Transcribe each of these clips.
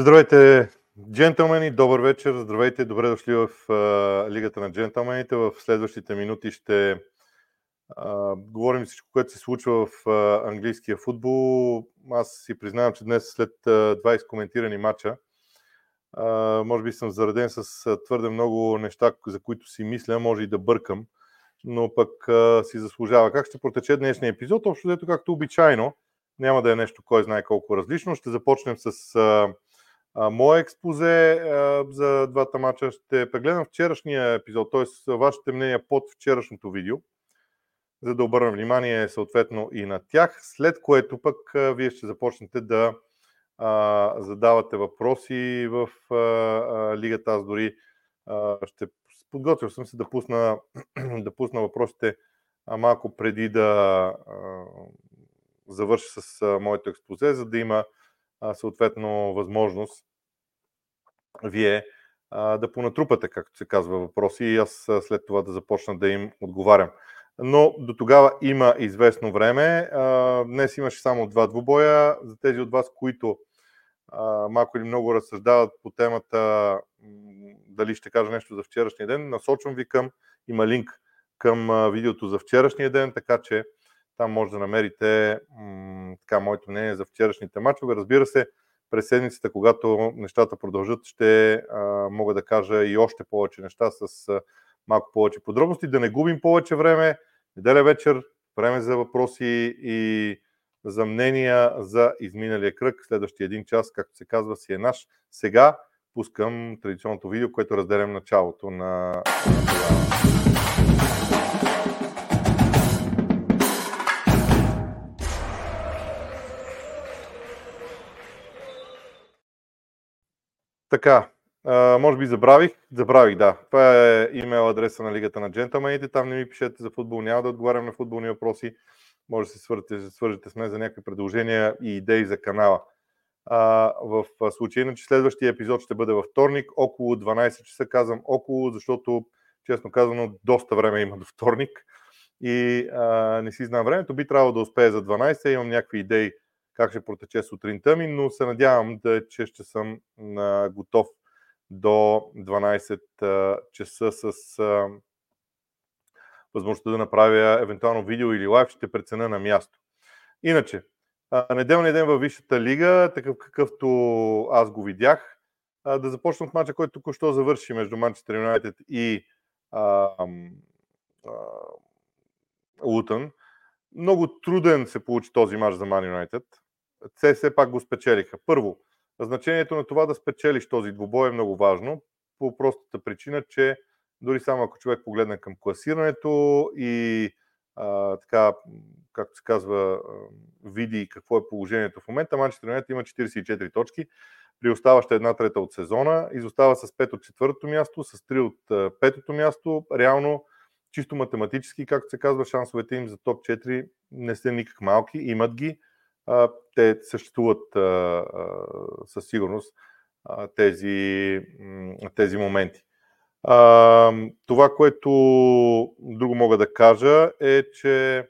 Здравейте, джентълмени, добър вечер, здравейте, добре дошли в а, Лигата на джентълмените. В следващите минути ще а, говорим всичко, което се случва в а, английския футбол. Аз си признавам, че днес след а, 20 коментирани матча, може би съм зареден с твърде много неща, за които си мисля, може и да бъркам, но пък си заслужава. Как ще протече днешния епизод? Общо дето както обичайно, няма да е нещо, кой знае колко различно. Ще започнем с а, Мое експозе за двата мача ще прегледам вчерашния епизод, т.е. вашите мнения под вчерашното видео, за да обърна внимание съответно и на тях, след което пък вие ще започнете да задавате въпроси в лигата. Аз дори ще подготвил съм се да пусна, да пусна въпросите малко преди да завърша с моето експозе, за да има съответно възможност вие да понатрупате, както се казва, въпроси и аз след това да започна да им отговарям. Но до тогава има известно време. Днес имаше само два двубоя. За тези от вас, които малко или много разсъждават по темата дали ще кажа нещо за вчерашния ден, насочвам ви към, има линк към видеото за вчерашния ден, така че там може да намерите м- така, моето мнение за вчерашните мачове. Разбира се, през седмицата, когато нещата продължат, ще а, мога да кажа и още повече неща с а, малко повече подробности. Да не губим повече време. Неделя вечер, време за въпроси и за мнения за изминалия кръг. Следващия един час, както се казва, си е наш. Сега пускам традиционното видео, което разделям началото на, на Така, а, може би забравих. Забравих, да. Това е имейл адреса на Лигата на джентълмените. Там не ми пишете за футбол. Няма да отговарям на футболни въпроси. Може да се свържете, свържете с мен за някакви предложения и идеи за канала. А, в случай, иначе следващия епизод ще бъде във вторник, около 12 часа. Казвам около, защото, честно казано, доста време има до вторник и а, не си знам времето. Би трябвало да успея за 12. Имам някакви идеи как ще протече сутринта ми, но се надявам, да, че ще съм а, готов до 12 часа с а, възможността да направя евентуално видео или лайв, ще прецена на място. Иначе, неделният ден във Висшата лига, такъв какъвто аз го видях, а, да започна от мача, който току-що завърши между Манчестър Юнайтед и а, а, Лутън. Много труден се получи този мач за Ман Юнайтед те все пак го спечелиха. Първо, значението на това да спечелиш този двубой е много важно, по простата причина, че дори само ако човек погледне към класирането и а, така, както се казва, види какво е положението в момента, Манчестър Юнайтед има 44 точки, при оставаща една трета от сезона, изостава с 5 от четвъртото място, с 3 от петото място. Реално, чисто математически, както се казва, шансовете им за топ 4 не са никак малки, имат ги те съществуват със сигурност тези, тези моменти. Това, което друго мога да кажа е, че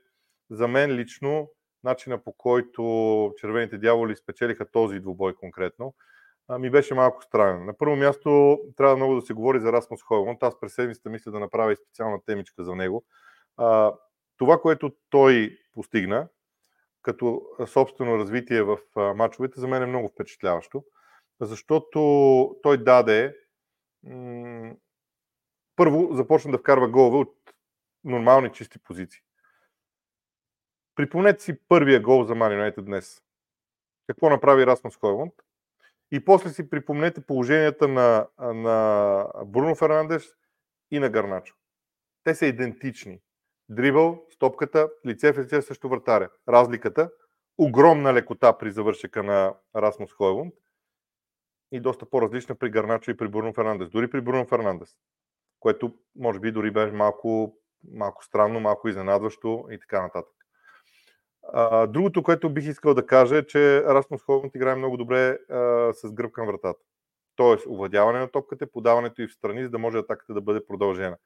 за мен лично начина по който червените дяволи спечелиха този двубой конкретно, ми беше малко странен. На първо място трябва много да се говори за Расмус Хойланд. Аз през седмицата мисля да направя и специална темичка за него. Това, което той постигна, като собствено развитие в мачовете, за мен е много впечатляващо, защото той даде първо започна да вкарва голове от нормални чисти позиции. Припомнете си първия гол за Man днес. Какво направи Расмус Хойланд? И после си припомнете положенията на, на Бруно Фернандес и на Гарначо. Те са идентични дрибъл, стопката, лице в лице също вратаря. Разликата огромна лекота при завършека на Расмус Хойлунд и доста по-различна при Гарначо и при Бруно Фернандес. Дори при Бруно Фернандес, което може би дори беше малко, малко странно, малко изненадващо и така нататък. Другото, което бих искал да кажа е, че Расмус Хойлунд играе много добре а, с гръб към вратата. Тоест, овладяване на топката, подаването и в страни, за да може атаката да бъде продължена.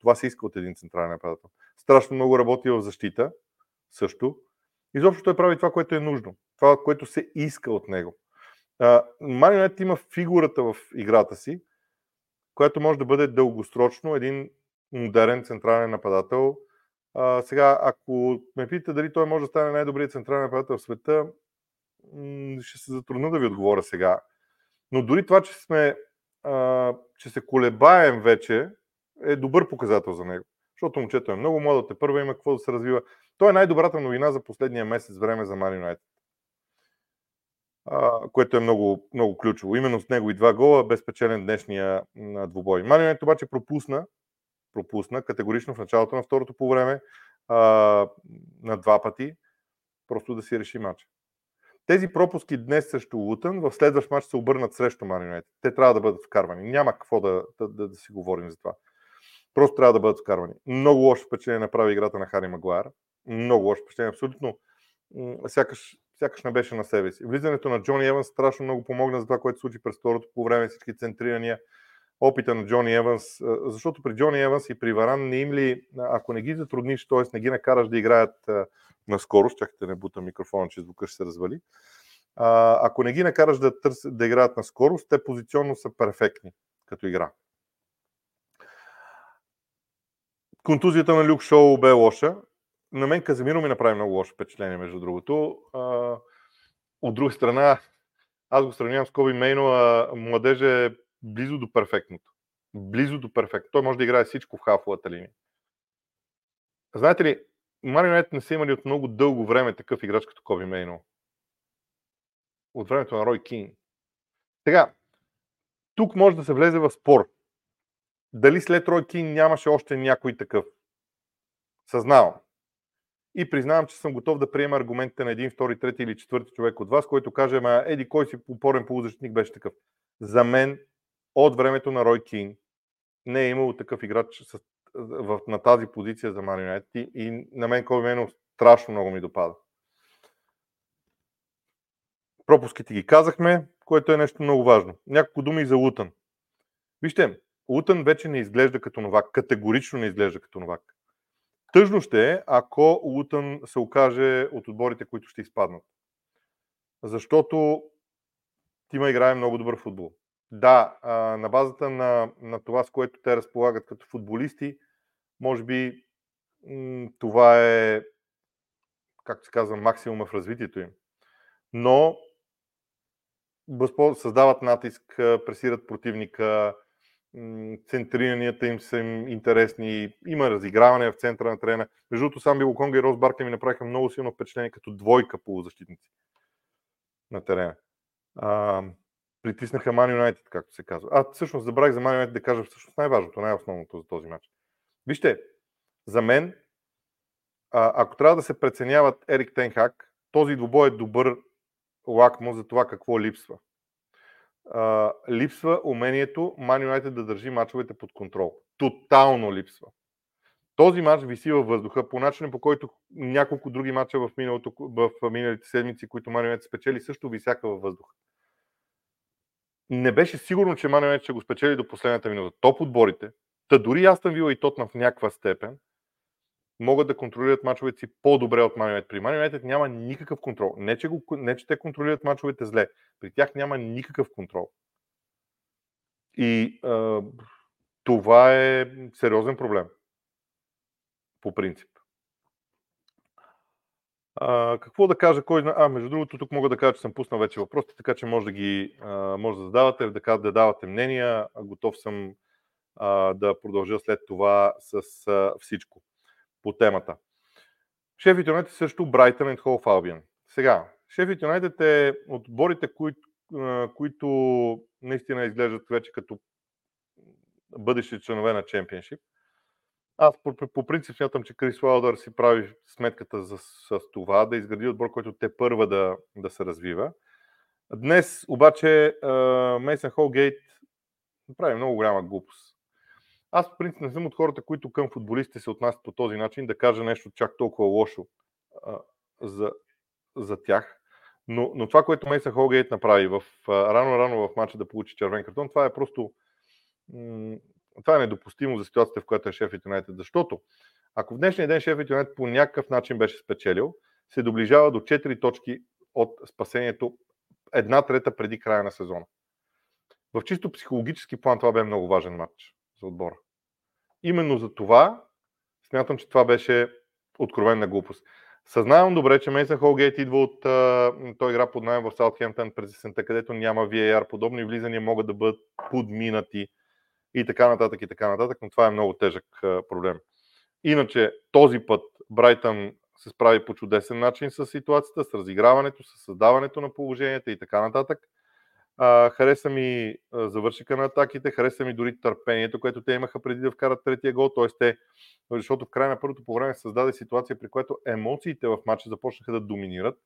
Това се иска от един централен нападател. Страшно много работи в защита също. Изобщо той прави това, което е нужно. Това, което се иска от него. Юнайтед има фигурата в играта си, която може да бъде дългосрочно един модерен централен нападател. А, сега, ако ме питате дали той може да стане най-добрият централен нападател в света, ще се затрудна да ви отговоря сега. Но дори това, че, сме, а, че се колебаем вече, е добър показател за него. Защото момчето е много младо, те първо има какво да се развива. Той е най-добрата новина за последния месец време за Man United. което е много, много ключово. Именно с него и два гола, безпечелен днешния двубой. Man United обаче пропусна, пропусна категорично в началото на второто по време на два пъти, просто да си реши матча. Тези пропуски днес срещу Лутън в следващ матч се обърнат срещу Man Те трябва да бъдат вкарвани. Няма какво да, да, да, да си говорим за това. Просто трябва да бъдат вкарвани. Много лошо впечатление направи играта на Хари Магуайр. Много лошо впечатление. Абсолютно сякаш, сякаш не беше на себе си. Влизането на Джони Еванс страшно много помогна за това, което се случи през второто по време, всички центрирания, опита на Джони Еванс, защото при Джони Еванс и при Варан не им ли, ако не ги затрудниш, т.е. не ги накараш да играят на скорост, чакайте не бута микрофона, че звука ще се развали, ако не ги накараш да, търс, да играят на скорост, те позиционно са перфектни като игра. Контузията на Люк Шоу бе лоша. На мен Каземиро ми направи много лошо впечатление, между другото. от друга страна, аз го сравнявам с Коби Мейно, а младеж е близо до перфектното. Близо до перфектно. Той може да играе всичко в хафовата линия. Знаете ли, Марионет не са имали от много дълго време такъв играч като Коби Мейно. От времето на Рой Кин. Сега, тук може да се влезе в спор. Дали след Рой Кин нямаше още някой такъв? Съзнавам. И признавам, че съм готов да приема аргументите на един, втори, трети или четвърти човек от вас, който каже, ама еди, кой си упорен полузащитник беше такъв. За мен, от времето на Рой Кин, не е имало такъв играч с, в, на тази позиция за Марионет и, и на мен Коби Мено страшно много ми допада. Пропуските ги казахме, което е нещо много важно. Няколко думи за Лутън. Вижте, Лутън вече не изглежда като новак. Категорично не изглежда като новак. Тъжно ще е, ако Лутън се окаже от отборите, които ще изпаднат. Защото Тима играе много добър футбол. Да, на базата на, на това, с което те разполагат като футболисти, може би това е, както се казва, максимума в развитието им. Но създават натиск, пресират противника, центриранията им са им интересни, има разиграване в центъра на трена. Между другото, сам Билоконга и Рос Барка ми направиха много силно впечатление като двойка полузащитници на терена. А, притиснаха Man United, както се казва. А, всъщност, забравих за Man United да кажа всъщност най-важното, най-основното за този матч. Вижте, за мен, а, ако трябва да се преценяват Ерик Тенхак, този двубой е добър лакмо за това какво липсва липсва умението Man United да държи мачовете под контрол. Тотално липсва. Този матч виси във въздуха по начин, по който няколко други мача в, миналото, в миналите седмици, които Man United спечели, също висяха във въздуха. Не беше сигурно, че Man United ще го спечели до последната минута. Топ отборите, та дори Астън Вила и Тотна в някаква степен, могат да контролират мачовете си по-добре от Man При Man United няма никакъв контрол. Не че, го, не, че те контролират мачовете зле. При тях няма никакъв контрол. И а, това е сериозен проблем. По принцип. А, какво да кажа? Кой. А, между другото, тук мога да кажа, че съм пуснал вече въпросите, така че може да ги а, може да задавате, да, да давате мнения. Готов съм а, да продължа след това с а, всичко по темата. Шеф Юнайтед също Брайтън и Холф Албиан. Сега, Шеф Юнайтед е от отборите, които, които наистина изглеждат вече като бъдещи членове на чемпионшип. Аз по, по принцип смятам, че Крис Уайлдър си прави сметката за, с това да изгради отбор, който те първа да, да се развива. Днес обаче Мейсън Холгейт прави много голяма глупост. Аз, в принцип, не съм от хората, които към футболистите се отнасят по този начин, да кажа нещо чак толкова лошо а, за, за тях. Но, но това, което Мейса Холгейт направи в, рано-рано в матча да получи червен картон, това е просто м- това е недопустимо за ситуацията, в която е Шеф Юнайтед. Защото ако в днешния ден Шеф Юнайтед по някакъв начин беше спечелил, се доближава до 4 точки от спасението една трета преди края на сезона. В чисто психологически план това бе много важен матч за отбора. Именно за това смятам, че това беше откровенна глупост. Съзнавам добре, че Мейсън Холгейт идва от... той игра под найем в Саутхемптън през есента, където няма VAR. Подобни влизания могат да бъдат подминати и така нататък и така нататък, но това е много тежък проблем. Иначе този път Брайтън се справи по чудесен начин с ситуацията, с разиграването, с създаването на положенията и така нататък. Хареса ми завършика на атаките, хареса ми дори търпението, което те имаха преди да вкарат третия гол, т.е. те, защото в края на първото по време създаде ситуация, при която емоциите в матча започнаха да доминират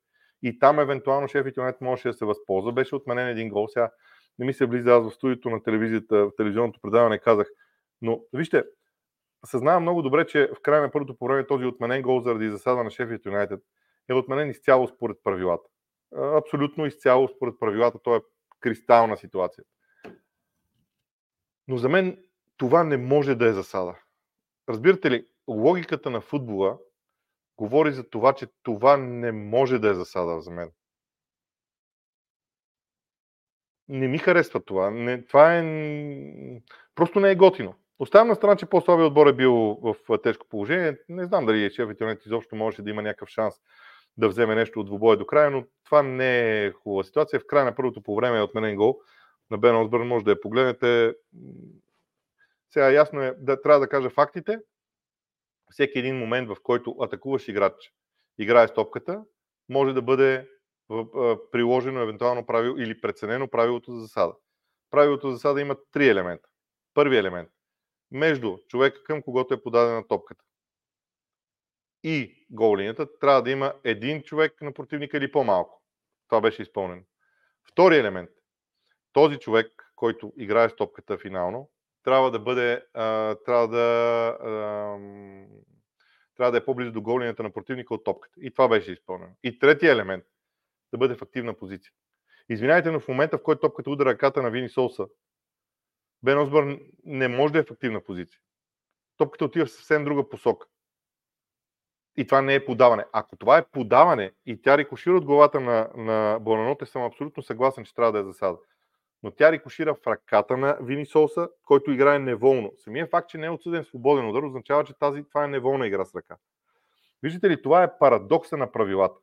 и там евентуално Шеф Юнайт можеше да се възползва. Беше отменен един гол. Сега не ми се влиза аз в студиото на телевизията, в телевизионното предаване казах, но вижте, съзнавам много добре, че в края на първото по време този отменен гол заради засада на Шеф Юнайтед е отменен изцяло според правилата. Абсолютно изцяло според правилата. Той е кристална ситуация. Но за мен това не може да е засада. Разбирате ли, логиката на футбола говори за това, че това не може да е засада за мен. Не ми харесва това. Не, това е... Просто не е готино. Оставям на страна, че по-слабият отбор е бил в тежко положение. Не знам дали Шеф Итионет изобщо може да има някакъв шанс да вземе нещо от двубоя до края, но това не е хубава ситуация. В края на първото по време е отменен гол на Бен Осбърн, може да я погледнете. Сега ясно е, да, трябва да кажа фактите. Всеки един момент, в който атакуваш играч, играе с топката, може да бъде приложено евентуално правило или преценено правилото за засада. Правилото за засада има три елемента. Първи елемент. Между човека към когото е подадена топката и гол линията трябва да има един човек на противника или по-малко. Това беше изпълнено. Втори елемент. Този човек, който играе с топката финално, трябва да бъде, трябва да, трябва да е по-близо до гол линията на противника от топката. И това беше изпълнено. И третия елемент да бъде в активна позиция. Извинявайте, но в момента, в който топката удара ръката на Вини Солса, Бен Осбърн не може да е в активна позиция. Топката отива в съвсем друга посока и това не е подаване. Ако това е подаване и тя рикошира от главата на, на Бонаноте, съм абсолютно съгласен, че трябва да е засада. Но тя рикошира в ръката на Вини Солса, който играе неволно. Самия факт, че не е отсъден свободен удар, означава, че тази, това е неволна игра с ръка. Виждате ли, това е парадокса на правилата.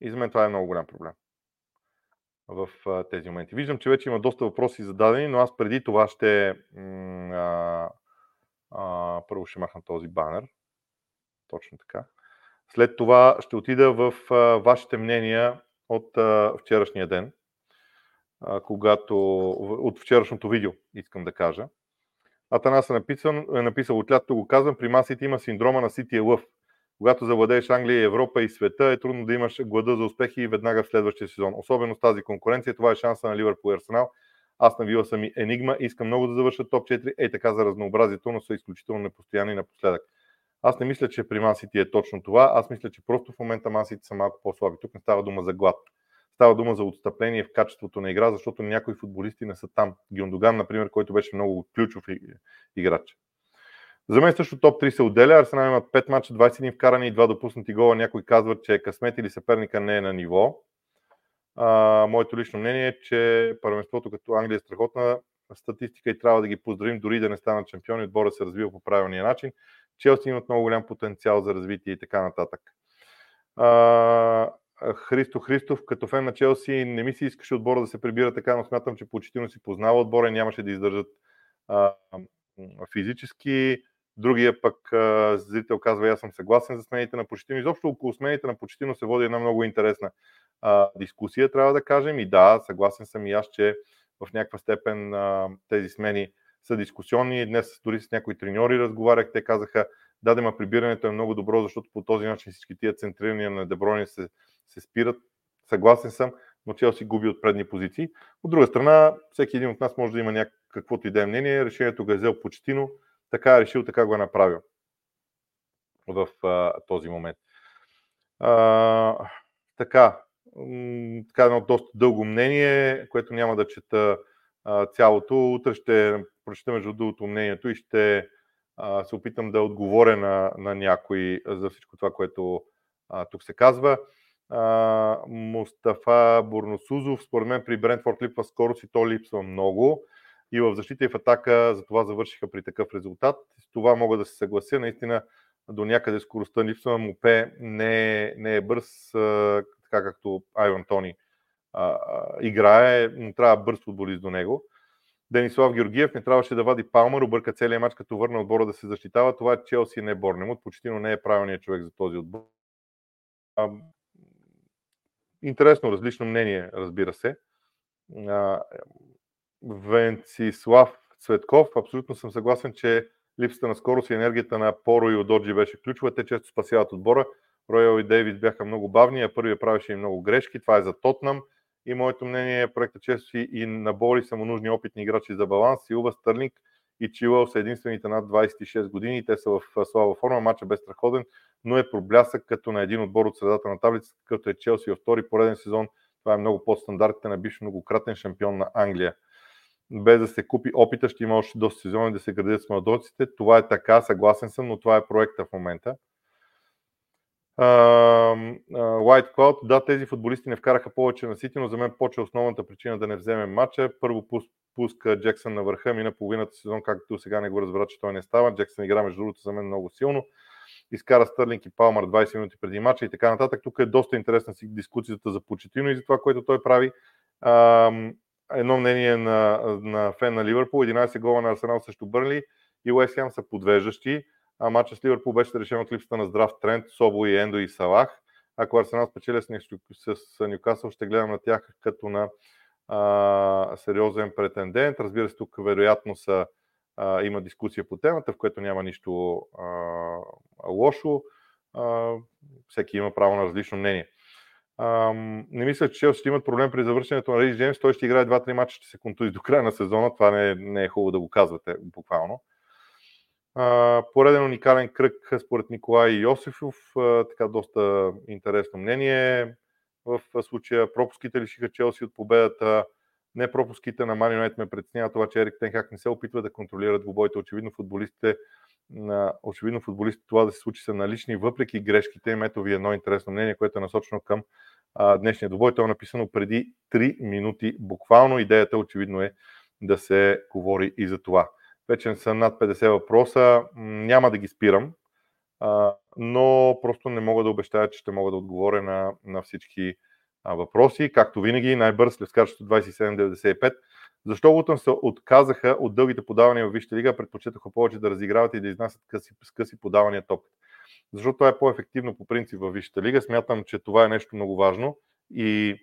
И за мен това е много голям проблем в тези моменти. Виждам, че вече има доста въпроси зададени, но аз преди това ще. А, а, първо ще махна този банер. Точно така. След това ще отида в вашите мнения от вчерашния ден, когато, от вчерашното видео, искам да кажа. Атанас е написан, е написал от лятото го казвам, при масите има синдрома на Сити лъв. Когато завладееш Англия, Европа и света, е трудно да имаш глада за успехи и веднага в следващия сезон. Особено с тази конкуренция, това е шанса на Ливърпул и Арсенал. Аз навила съм и Енигма, искам много да завърша топ 4. Ей така за разнообразието, но са изключително непостоянни напоследък. Аз не мисля, че при Мансити е точно това. Аз мисля, че просто в момента Мансити са малко по-слаби. Тук не става дума за глад. Става дума за отстъпление в качеството на игра, защото някои футболисти не са там. Гюндоган, например, който беше много ключов играч. За мен също топ 3 се отделя. Арсенал имат 5 мача, 21 вкарани и 2 допуснати гола. Някои казват, че е късмет или съперника не е на ниво. А, моето лично мнение е, че първенството като Англия е страхотна статистика и трябва да ги поздравим, дори да не станат шампиони, отбора се развива по правилния начин. Челси имат много голям потенциал за развитие и така нататък. А, Христо Христов, като фен на Челси, не ми се искаше отбора да се прибира така, но смятам, че почтително си познава отбора и нямаше да издържат а, физически. Другия пък а, зрител казва, аз съм съгласен за смените на почтително. Изобщо около смените на почтително се води една много интересна а, дискусия, трябва да кажем. И да, съгласен съм и аз, че в някаква степен а, тези смени са дискусионни. Днес дори с някои треньори разговарях, те казаха, да, да, прибирането е много добро, защото по този начин всички тия центрирания на Деброни се, се спират. Съгласен съм, но Челси губи от предни позиции. От друга страна, всеки един от нас може да има някаквото и да е мнение. Решението го е взел почтино, така е решил, така го е направил в а, този момент. А, така, така едно доста дълго мнение, което няма да чета цялото. Утре ще прочета между другото мнението и ще се опитам да отговоря на, на някой за всичко това, което тук се казва. А, Мустафа Бурносузов, според мен при Брентфорд липва скорост и то липсва много. И в защита и в атака за това завършиха при такъв резултат. С това мога да се съглася. Наистина до някъде скоростта липсва. Мопе не е, не е бърз, така както Айван Тони а, играе, но трябва бърз футболист до него. Денислав Георгиев не трябваше да вади Палмар, обърка целият матч, като върна отбора да се защитава. Това е Челси, не Борнемот. Почти не е правилният човек за този отбор. А, интересно, различно мнение, разбира се. А, Венцислав Цветков, абсолютно съм съгласен, че липсата на скорост и енергията на Поро и Ододжи беше ключова. Те често спасяват отбора. Роял и Дейвид бяха много бавни, а първия правеше и много грешки. Това е за Тотнам. И моето мнение е проекта често и на Бори са му нужни опитни играчи за баланс. Силва Стърлинг и Чилъл са единствените над 26 години. Те са в слаба форма. Матча бе страхотен, но е проблясък като на един отбор от средата на таблицата, като е Челси във втори пореден сезон. Това е много под стандартите на бивш многократен шампион на Англия. Без да се купи опита, ще има още доста сезони да се градят с младоците. Това е така, съгласен съм, но това е проекта в момента. White Cloud, да, тези футболисти не вкараха повече на Сити, но за мен почва основната причина да не вземем матча. Първо пуска Джексън на върха, мина половината сезон, както сега не го разбра, че той не става. Джексън игра между другото за мен много силно. Изкара Стърлинг и Палмар 20 минути преди матча и така нататък. Тук е доста интересна си дискусията за Почетино и за това, което той прави. Едно мнение на, на фен на Ливърпул, 11 гола на Арсенал срещу Бърли и Уест са подвеждащи а матча с Ливърпул беше решен от липсата на здрав тренд, Собо и Ендо и Салах. Ако Арсенал спечеля с, с Нюкасъл, ще гледам на тях като на а, сериозен претендент. Разбира се, тук вероятно са, а, има дискусия по темата, в което няма нищо а, лошо. А, всеки има право на различно мнение. А, не мисля, че ще имат проблем при завършенето на Рейс Джеймс. Той ще играе 2-3 мача, ще се контузи до края на сезона. Това не е, не е хубаво да го казвате буквално пореден уникален кръг според Николай Йосифов. Така доста интересно мнение. В случая пропуските лишиха Челси от победата. Не пропуските на Мани Юнайт ме притеснява това, че Ерик Тенхак не се опитва да контролира двубоите. Очевидно футболистите очевидно футболистите това да се случи са налични, въпреки грешките им. Ето ви едно интересно мнение, което е насочено към а, днешния двубой. То е написано преди 3 минути буквално. Идеята очевидно е да се говори и за това. Вече са над 50 въпроса. Няма да ги спирам, но просто не мога да обещая, че ще мога да отговоря на, на всички въпроси. Както винаги, най-бърз след скачето 27.95. Защо Лутън се отказаха от дългите подавания в Висшата лига, предпочитаха повече да разиграват и да изнасят къси, с къси подавания топката? Защото това е по-ефективно по принцип във Висшата лига. Смятам, че това е нещо много важно и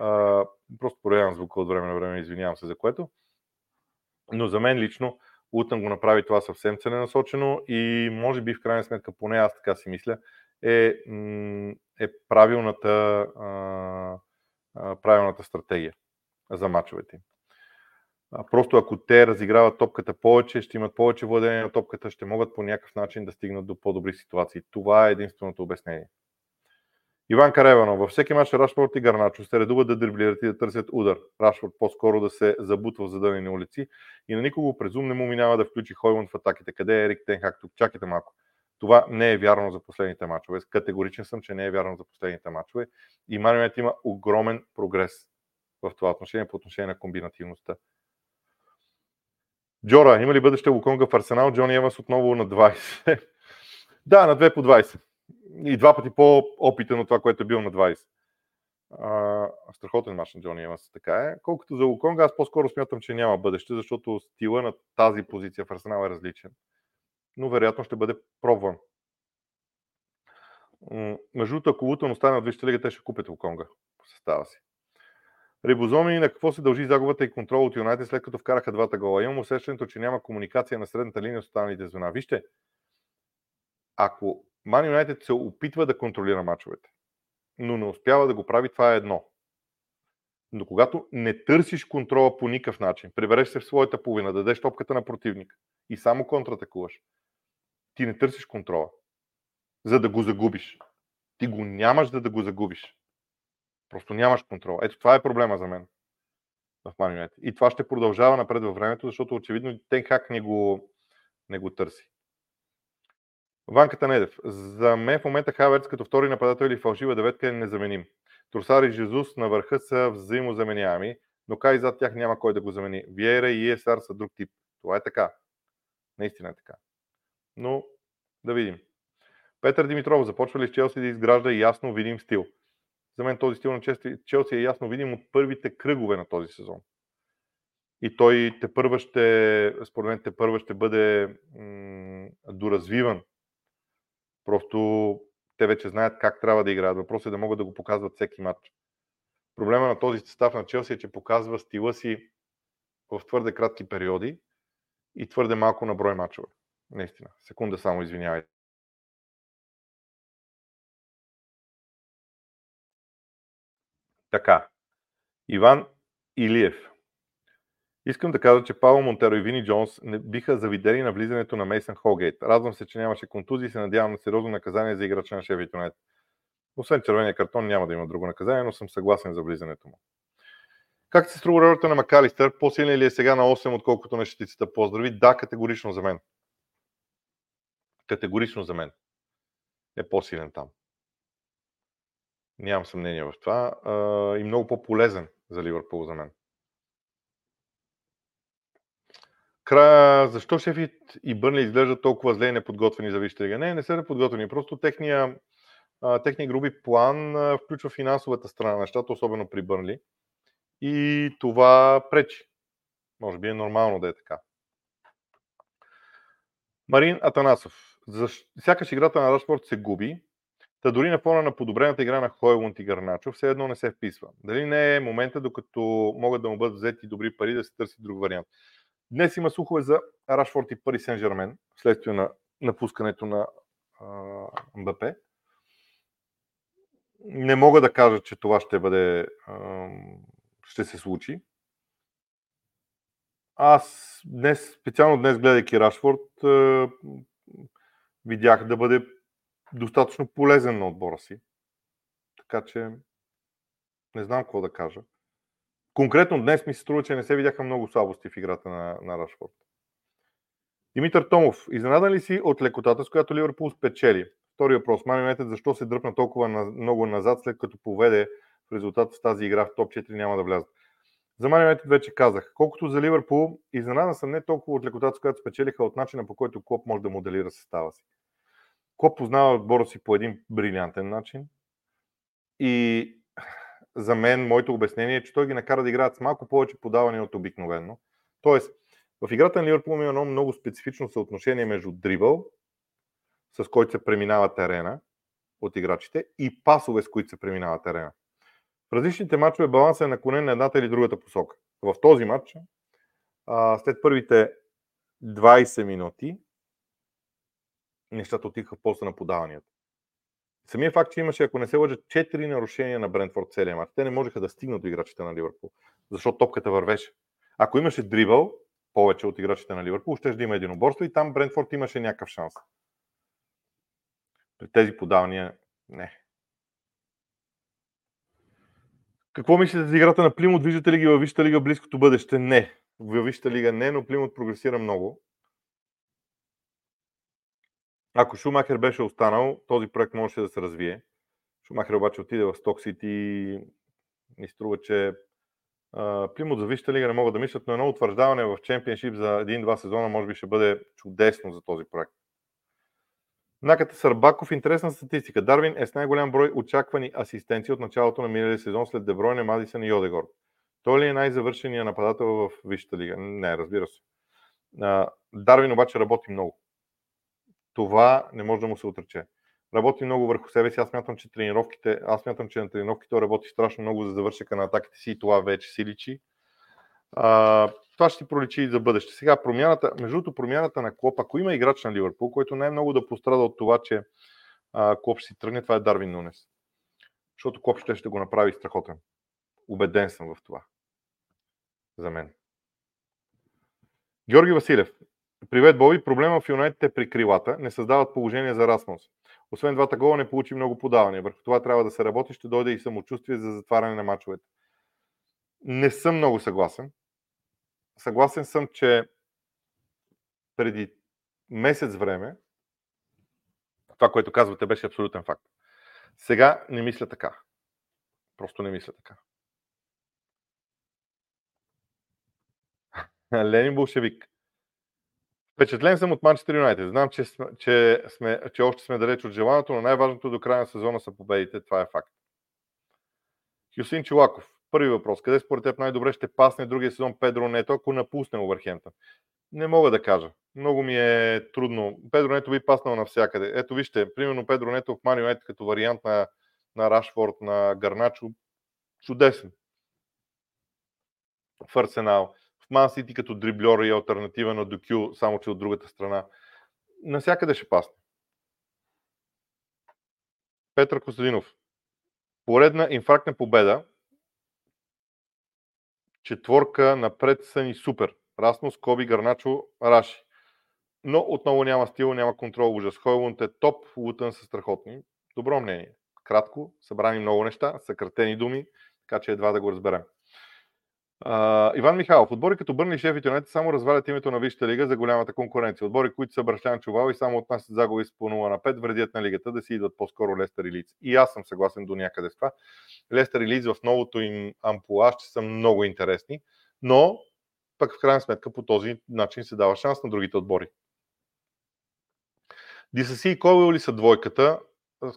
а, просто проявявам звука от време на време, извинявам се за което. Но за мен лично Утън го направи това съвсем целенасочено и може би в крайна сметка, поне аз така си мисля, е, е правилната, правилната стратегия за мачовете Просто ако те разиграват топката повече, ще имат повече владение на топката, ще могат по някакъв начин да стигнат до по-добри ситуации. Това е единственото обяснение. Иван Кареванов. Във всеки мач Рашфорд и Гарначо се редуват да дриблират и да търсят удар. Рашфорд по-скоро да се забутва в задънени улици и на никого презум не му минава да включи Хойман в атаките. Къде е Ерик Тенхак тук? Чакайте малко. Това не е вярно за последните мачове. Категоричен съм, че не е вярно за последните мачове. И Марио има огромен прогрес в това отношение, по отношение на комбинативността. Джора, има ли бъдеще Луконга в Арсенал? Джони Еванс отново на 20. да, на 2 по 20 и два пъти по-опитен от това, което е бил на 20. А, страхотен мач на Джони Еванс, така е. Колкото за Луконга, аз по-скоро смятам, че няма бъдеще, защото стила на тази позиция в Арсенал е различен. Но вероятно ще бъде пробван. Между другото, ако Лутън остане от Висшата лига, те ще купят Луконга по състава си. Рибозоми на какво се дължи загубата и контрол от Юнайтед след като вкараха двата гола? Имам усещането, че няма комуникация на средната линия с останалите звена. Вижте, ако Ман Юнайтед се опитва да контролира мачовете, но не успява да го прави, това е едно. Но когато не търсиш контрола по никакъв начин, прибереш се в своята половина, дадеш топката на противника и само контратакуваш, ти не търсиш контрола, за да го загубиш. Ти го нямаш да, да го загубиш. Просто нямаш контрол. Ето това е проблема за мен в United. И това ще продължава напред във времето, защото очевидно Тенхак не го, не го търси. Ванката Недев. За мен в момента Хаверц като втори нападател или фалшива деветка е незаменим. Тросар и Жезус на върха са взаимозаменяеми, но кай зад тях няма кой да го замени. Виера и Есар са друг тип. Това е така. Наистина е така. Но да видим. Петър Димитров започва ли с Челси да изгражда ясно видим стил? За мен този стил на Челси е ясно видим от първите кръгове на този сезон. И той те първа ще, според мен, те първа ще бъде м- доразвиван. Просто те вече знаят как трябва да играят. Въпросът е да могат да го показват всеки матч. Проблема на този състав на Челси е, че показва стила си в твърде кратки периоди и твърде малко на брой мачове. Наистина. Секунда само, извинявайте. Така. Иван Илиев. Искам да кажа, че Павел Монтеро и Вини Джонс не биха завидели на влизането на Мейсън Холгейт. Радвам се, че нямаше контузии и се надявам на сериозно наказание за играча на Шеф Юнайтед. Освен червения картон няма да има друго наказание, но съм съгласен за влизането му. Как се струва ролята на Макалистър? По-силен ли е сега на 8, отколкото на шестицата? Поздрави. Да, категорично за мен. Категорично за мен. Е по-силен там. Нямам съмнение в това. и много по-полезен за Ливърпул за мен. Края, защо Шефит и Бърнли изглеждат толкова зле и неподготвени за Висшата лига? Не, не са неподготвени. Просто техния, техния груби план включва финансовата страна на нещата, особено при Бърнли. И това пречи. Може би е нормално да е така. Марин Атанасов. За... Сякаш играта на Рашфорд се губи, Та дори на фона на подобрената игра на Хойлунд и Гарначо, все едно не се вписва. Дали не е момента, докато могат да му бъдат взети добри пари, да се търси друг вариант. Днес има слухове за Рашфорд и Пари Сен Жермен, вследствие на напускането на МБП. Не мога да кажа, че това ще бъде, ще се случи. Аз днес, специално днес, гледайки Рашфорд, видях да бъде достатъчно полезен на отбора си. Така че не знам какво да кажа. Конкретно днес ми се струва, че не се видяха много слабости в играта на, на Рашфорд. Димитър Томов, изненадан ли си от лекотата, с която Ливърпул спечели? Втори въпрос. Мани Юнайтед защо се дръпна толкова много назад, след като поведе в резултат с тази игра в топ 4 няма да влязат? За Мани Юнайтед вече казах. Колкото за Ливърпул, изненадан съм не толкова от лекотата, с която спечелиха, от начина по който Клоп може да моделира състава си. Клоп познава отбора си по един брилянтен начин. И за мен, моето обяснение е, че той ги накара да играят с малко повече подаване от обикновено. Тоест, в играта на Ливърпул има едно много специфично съотношение между дрибъл, с който се преминава терена от играчите, и пасове, с които се преминава терена. В различните матчове балансът е наклонен на едната или другата посока. В този матч, след първите 20 минути, нещата отиха полза на подаванията. Самия факт, че имаше, ако не се лъжа, 4 нарушения на Брентфорд целия мач. Те не можеха да стигнат до играчите на Ливърпул, защото топката вървеше. Ако имаше дрибъл, повече от играчите на Ливърпул, ще да има единоборство и там Брентфорд имаше някакъв шанс. При тези подавания не. Какво мислите за играта на Плимот? Виждате ли ги във Висшата лига близкото бъдеще? Не. Във Висшата лига не, но Плимот прогресира много. Ако Шумахер беше останал, този проект можеше да се развие. Шумахер обаче отиде в Сток Сити и ми струва, че Плимот за Висшата лига не могат да мислят, но едно утвърждаване в чемпионшип за един-два сезона може би ще бъде чудесно за този проект. Наката Сърбаков, интересна статистика. Дарвин е с най-голям брой очаквани асистенции от началото на миналия сезон след Дебройне, Мадисън и Йодегор. Той ли е най-завършения нападател в Висшата лига? Не, разбира се. Дарвин обаче работи много това не може да му се отрече. Работи много върху себе си. Аз мятам, че тренировките, аз мятам, че на тренировките работи страшно много за завършека на атаките си и това вече си личи. А, това ще ти проличи и за бъдеще. Сега промяната, между другото промяната на Клоп, ако има играч на Ливърпул, който най-много да пострада от това, че а, Клоп ще си тръгне, това е Дарвин Нунес. Защото Клоп ще, ще го направи страхотен. Убеден съм в това. За мен. Георги Василев. Привет, Боби. Проблема в Юнайтед е при крилата. Не създават положение за Расмус. Освен двата гола не получи много подавания. Върху това трябва да се работи. Ще дойде и самочувствие за затваряне на мачовете. Не съм много съгласен. Съгласен съм, че преди месец време Това, което казвате, беше абсолютен факт. Сега не мисля така. Просто не мисля така. Ленин Болшевик. Впечатлен съм от Манчестър Юнайтед. Знам, че, сме, че, сме, че още сме далеч от желаното, но най-важното до края на сезона са победите. Това е факт. Хюсин Чилаков. Първи въпрос. Къде според теб най-добре ще пасне другия сезон Педро Нето, ако напусне Овърхемптън? Не мога да кажа. Много ми е трудно. Педро Нето би паснал навсякъде. Ето вижте, примерно Педро Нето в Мани Юнайтед като вариант на, на Рашфорд, на Гарначо. Чудесен. В Арсенал. Ман Сити като дриблер и альтернатива на Докю, само че от другата страна. Насякъде ще пасне. Петър Костадинов. Поредна инфарктна победа. Четворка напред са ни супер. Расмус, Коби, Гарначо, Раши. Но отново няма стил, няма контрол, ужас. Хойлунд е топ, Лутън са страхотни. Добро мнение. Кратко, събрани много неща, съкратени думи, така че едва да го разберем. Uh, Иван Михайлов. Отбори като Бърни Шеф и само развалят името на Висшата лига за голямата конкуренция. Отбори, които са бращан чувал и само отнасят загуби с по 0 на 5, вредят на лигата да си идват по-скоро Лестър и Лиц. И аз съм съгласен до някъде с това. Лестър и Лиц в новото им ампула ще са много интересни, но пък в крайна сметка по този начин се дава шанс на другите отбори. DCC и Колуел ли са двойката,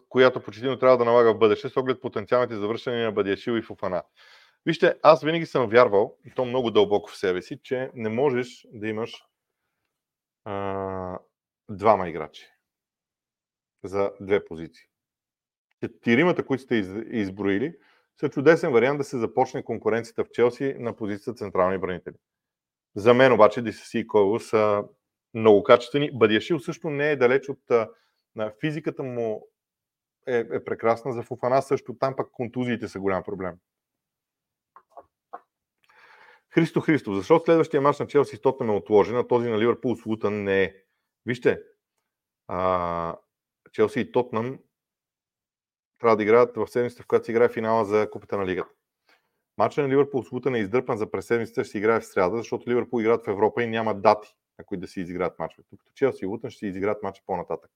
която почти трябва да налага в бъдеще, с оглед потенциалните завършения на Бадиашил и Фуфана. Вижте, аз винаги съм вярвал, и то много дълбоко в себе си, че не можеш да имаш а, двама играчи за две позиции. Четиримата, които сте изброили, са чудесен вариант да се започне конкуренцията в Челси на позицията централни бранители. За мен обаче DCC и Койло са много качествени. Бадиашил също не е далеч от на физиката му е, е прекрасна. За Фуфана също там пък контузиите са голям проблем. Христо Христо, защо следващия мач на Челси с Тотнем е отложен, а този на Ливърпул с Лутън не е? Вижте, а, Челси и Тотнам трябва да играят в седмицата, в която се играе финала за Купата на Лигата. Матчът на Ливърпул с Лутън е издърпан за през седмицата, ще се играе в среда, защото Ливърпул играят в Европа и няма дати, на които да си изиграят мачове. Докато Челси и Лутън ще си изиграят мача по-нататък.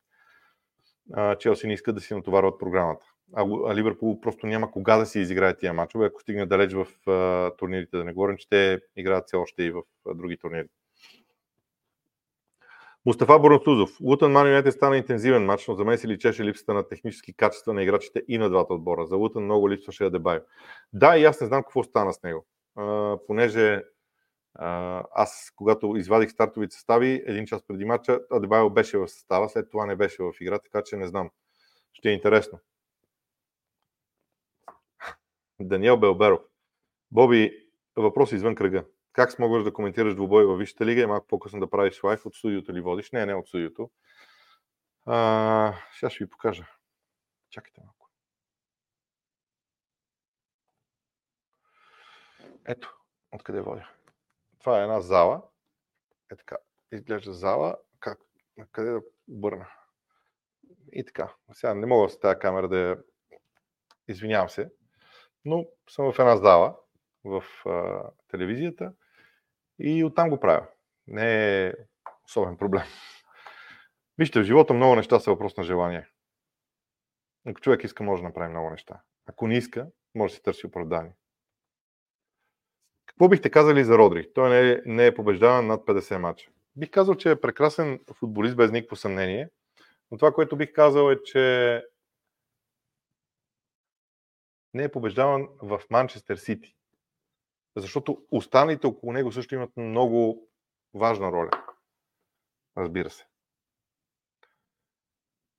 Челси не искат да си натоварват програмата а Ливърпул просто няма кога да си изиграе тия мачове, ако стигне далеч в а, турнирите. Да не говорим, че те играят все още и в а, други турнири. Мустафа Борносузов. Лутън Ман Юнайтед стана интензивен матч, но за мен си личеше липсата на технически качества на играчите и на двата отбора. За Лутън много липсваше Адебайо. Да, и аз не знам какво стана с него. А, понеже а, аз, когато извадих стартовите състави, един час преди матча, Адебайо беше в състава, след това не беше в игра, така че не знам. Ще е интересно. Даниел Белберов. Боби, въпрос извън кръга. Как смогваш да коментираш двубой във Висшата лига и малко по-късно да правиш лайф от студиото ли водиш? Не, не от студиото. А, сега ще ви покажа. Чакайте малко. Ето, откъде водя. Това е една зала. Е така. Изглежда зала. Как? Къде да обърна? И така. Сега не мога с тази камера да я... Извинявам се но съм в една зала в а, телевизията и оттам го правя. Не е особен проблем. Вижте, в живота много неща са въпрос на желание. Ако човек иска, може да направи много неща. Ако не иска, може да си търси оправдание. Какво бихте казали за Родри? Той не е, не е побеждаван над 50 мача. Бих казал, че е прекрасен футболист без никакво съмнение. Но това, което бих казал е, че не е побеждаван в Манчестър Сити. Защото останалите около него също имат много важна роля. Разбира се.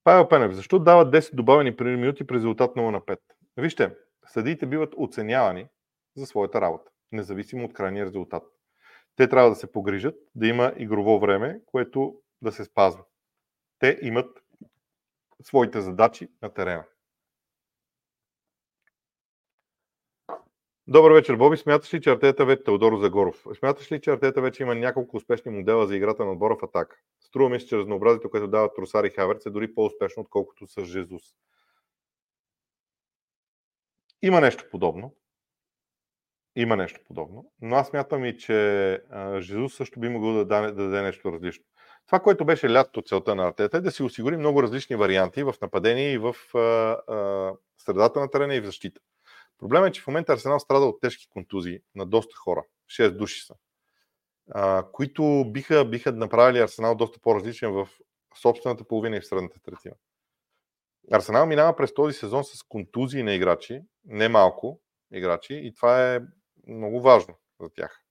Павел Пенев, защо дават 10 добавени минути при резултат 0 на 5? Вижте, съдиите биват оценявани за своята работа, независимо от крайния резултат. Те трябва да се погрижат да има игрово време, което да се спазва. Те имат своите задачи на терена. Добър вечер, Боби. Смяташ ли, че Артета вече Теодоро Загоров? Смяташ ли, че Артета вече има няколко успешни модела за играта на отбора в атака? Струва ми се, че разнообразието, което дават Тросар и Хаверц е дори по-успешно, отколкото с Жезус. Има нещо подобно. има нещо подобно, но аз мятам и, че Жезус също би могъл да даде, да даде нещо различно. Това, което беше лятото целта на Артета е да си осигури много различни варианти в нападение и в а, а, средата на терена и в защита. Проблемът е, че в момента Арсенал страда от тежки контузии на доста хора. 6 души са. А, които биха, биха направили Арсенал доста по-различен в собствената половина и в средната третина. Арсенал минава през този сезон с контузии на играчи, не малко играчи, и това е много важно за тях.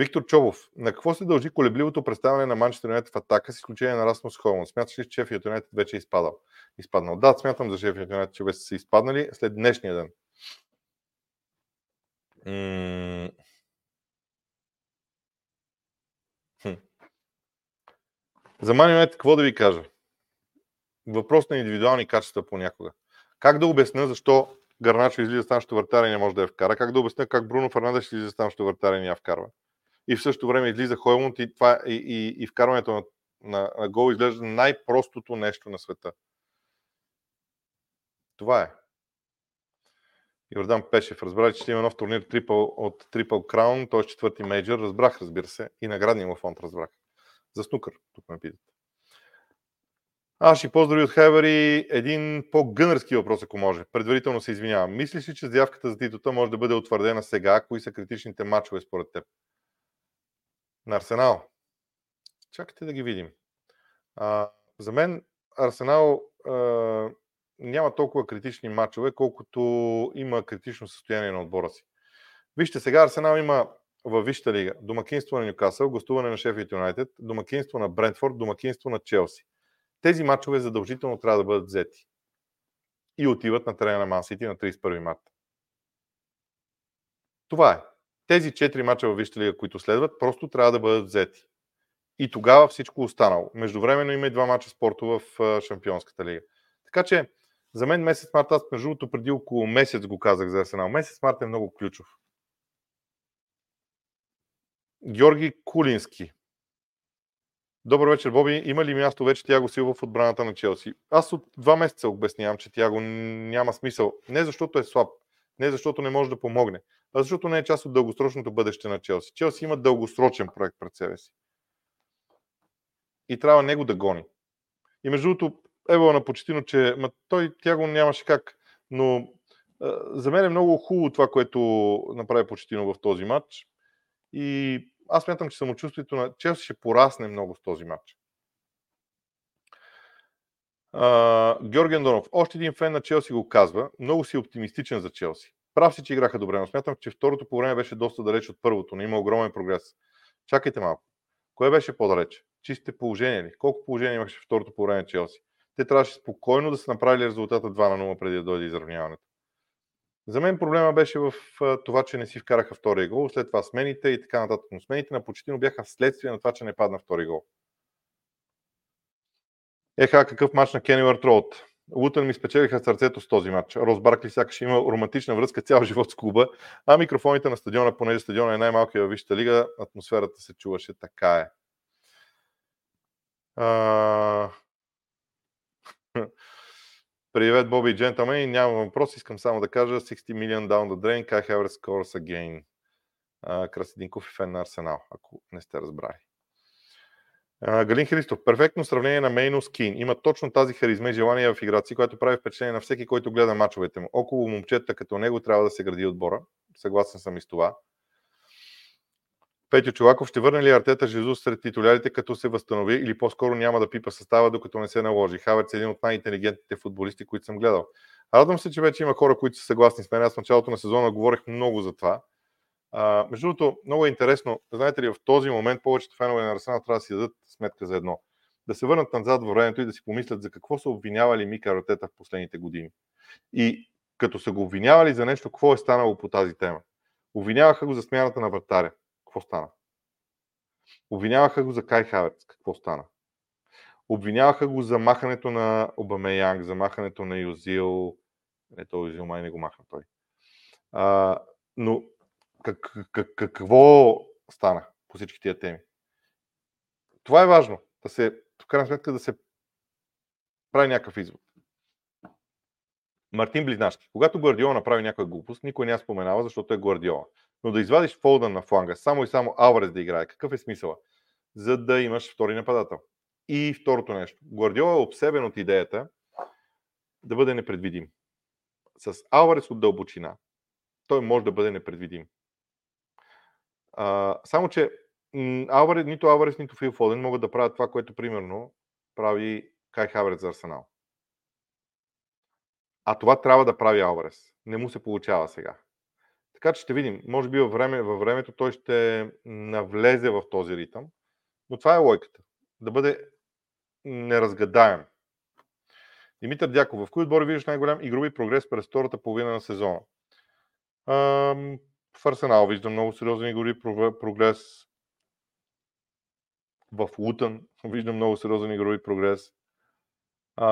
Виктор Чобов, на какво се дължи колебливото представяне на Манчестър Юнайтед в атака с изключение на Расмус Холман? Смяташ ли, че Шефият Юнайтед вече е изпадал? изпаднал? Да, смятам за Шефият Юнайтед, че вече са изпаднали след днешния ден. М- За Man United какво да ви кажа? Въпрос на индивидуални качества понякога. Как да обясня защо Гарначо излиза станащо вратаря и не може да я вкара? Как да обясня как Бруно Фернандеш излиза станащо вратаря и не я вкарва? И в същото време излиза Хойлунд и, това, и, и, и вкарването на, на, на гол изглежда най-простото нещо на света. Това е. Йордан Пешев. Разбрах, че ще има нов турнир трипъл, от Triple Crown, т.е. четвърти мейджор. Разбрах, разбира се. И наградния му фонд разбрах. За снукър, тук ме питат. Аз ще поздрави от Хевери един по-гънърски въпрос, ако може. Предварително се извинявам. Мислиш ли, че заявката за титулата може да бъде утвърдена сега? Кои са критичните матчове според теб? На Арсенал. Чакайте да ги видим. А, за мен Арсенал а, няма толкова критични матчове, колкото има критично състояние на отбора си. Вижте, сега Арсенал има във Висшата лига. Домакинство на Ньюкасъл, гостуване на Шефът Юнайтед, домакинство на Брентфорд, домакинство на Челси. Тези матчове задължително трябва да бъдат взети. И отиват на терена на Мансити на 31 марта. Това е. Тези четири мача във Висшата лига, които следват, просто трябва да бъдат взети. И тогава всичко останало. Междувременно има и два мача спорто в Шампионската лига. Така че, за мен месец март, аз между другото преди около месец го казах за Арсенал. Месец март е много ключов. Георги Кулински. Добър вечер, Боби. Има ли място вече Тяго Силва в отбраната на Челси? Аз от два месеца обяснявам, че Тяго няма смисъл. Не защото е слаб, не защото не може да помогне, защото не е част от дългосрочното бъдеще на Челси. Челси има дългосрочен проект пред себе си. И трябва него да гони. И между другото, Ева на почетино, че ма, той Тяго нямаше как, но за мен е много хубаво това, което направи почетино в този матч. И аз мятам, че самочувствието на Челси ще порасне много с този матч. Uh, Георги Андонов, още един фен на Челси го казва. Много си оптимистичен за Челси. Прав си, че играха добре, но смятам, че второто по време беше доста далеч от първото. Не има огромен прогрес. Чакайте малко. Кое беше по-далеч? Чистите положения ли? Колко положения имаше второто по време Челси? Те трябваше спокойно да са направили резултата 2 на 0 преди да дойде изравняването. За мен проблема беше в това, че не си вкараха втория гол, след това смените и така нататък. Но смените на почетино бяха вследствие на това, че не падна втори гол. Еха, какъв матч на Кени Роуд. Лутън ми спечелиха сърцето с този матч. Рос Баркли сякаш има романтична връзка цял живот с клуба, а микрофоните на стадиона, понеже стадиона е най-малкия във Висшата лига, атмосферата се чуваше така е. А... Привет, Боби и джентълмени. Нямам въпрос, искам само да кажа 60 million down the drain, Kai Havertz scores again. Красидинков и фен на Арсенал, ако не сте разбрали. Галин Христов. Перфектно сравнение на Мейно с Кин. Има точно тази харизма и желание в играци, което прави впечатление на всеки, който гледа мачовете му. Около момчета като него трябва да се гради отбора. Съгласен съм и с това. Петю Чулаков ще върне ли Артета Жезус сред титулярите, като се възстанови или по-скоро няма да пипа състава, докато не се наложи? Хаверц е един от най-интелигентните футболисти, които съм гледал. Радвам се, че вече има хора, които са съгласни с мен. Аз в началото на сезона говорех много за това. А, между другото, много е интересно. Знаете ли, в този момент повечето фенове на Арсенал трябва да си дадат сметка за едно. Да се върнат назад във времето и да си помислят за какво са обвинявали Мика Артета в последните години. И като са го обвинявали за нещо, какво е станало по тази тема? Обвиняваха го за смяната на вратаря. Какво стана? Обвиняваха го за Кай Хаверц. Какво стана? Обвиняваха го за махането на Обамеянг, за махането на Юзил. Не, той Юзил май не го махна той. А, но как, как, какво стана по всички тия теми? Това е важно. Да се, в крайна сметка, да се прави някакъв извод. Мартин Близнашки. Когато Гвардиола направи някоя глупост, никой не я споменава, защото е Гвардиола. Но да извадиш Фолдън на фланга, само и само Алварес да играе, какъв е смисъла? За да имаш втори нападател. И второто нещо. Гвардиола е обсебен от идеята да бъде непредвидим. С Алварес от дълбочина, той може да бъде непредвидим. А, само, че Алварес, нито Алварес, нито Фил Фоден могат да правят това, което примерно прави Кай Хаверец за Арсенал. А това трябва да прави Алварес. Не му се получава сега. Така че ще видим. Може би във, време, във времето той ще навлезе в този ритъм. Но това е лойката. Да бъде неразгадаем. Димитър Дяков, в кои отбори виждаш най-голям игрови прогрес през втората половина на сезона? В Арсенал виждам много сериозен игрови прогрес. В Лутън виждам много сериозен игрови прогрес. А,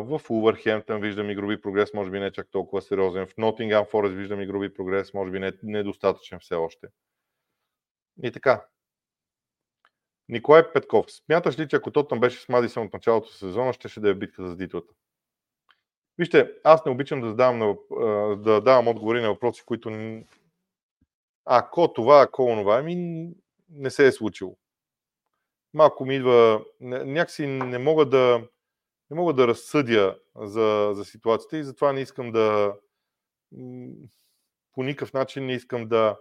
в Увърхемптън виждам игрови прогрес, може би не чак толкова сериозен. В Нотингам Форест виждам игрови прогрес, може би не, недостатъчен все още. И така. Николай Петков. Смяташ ли, че ако Тотън беше с Мадисън от началото на сезона, ще, ще да е битка за титлата? Вижте, аз не обичам да, задавам, да давам отговори на въпроси, които ако това, ако онова, ами не се е случило. Малко ми идва, някакси не мога да, не мога да разсъдя за, за ситуацията и затова не искам да по никакъв начин не искам да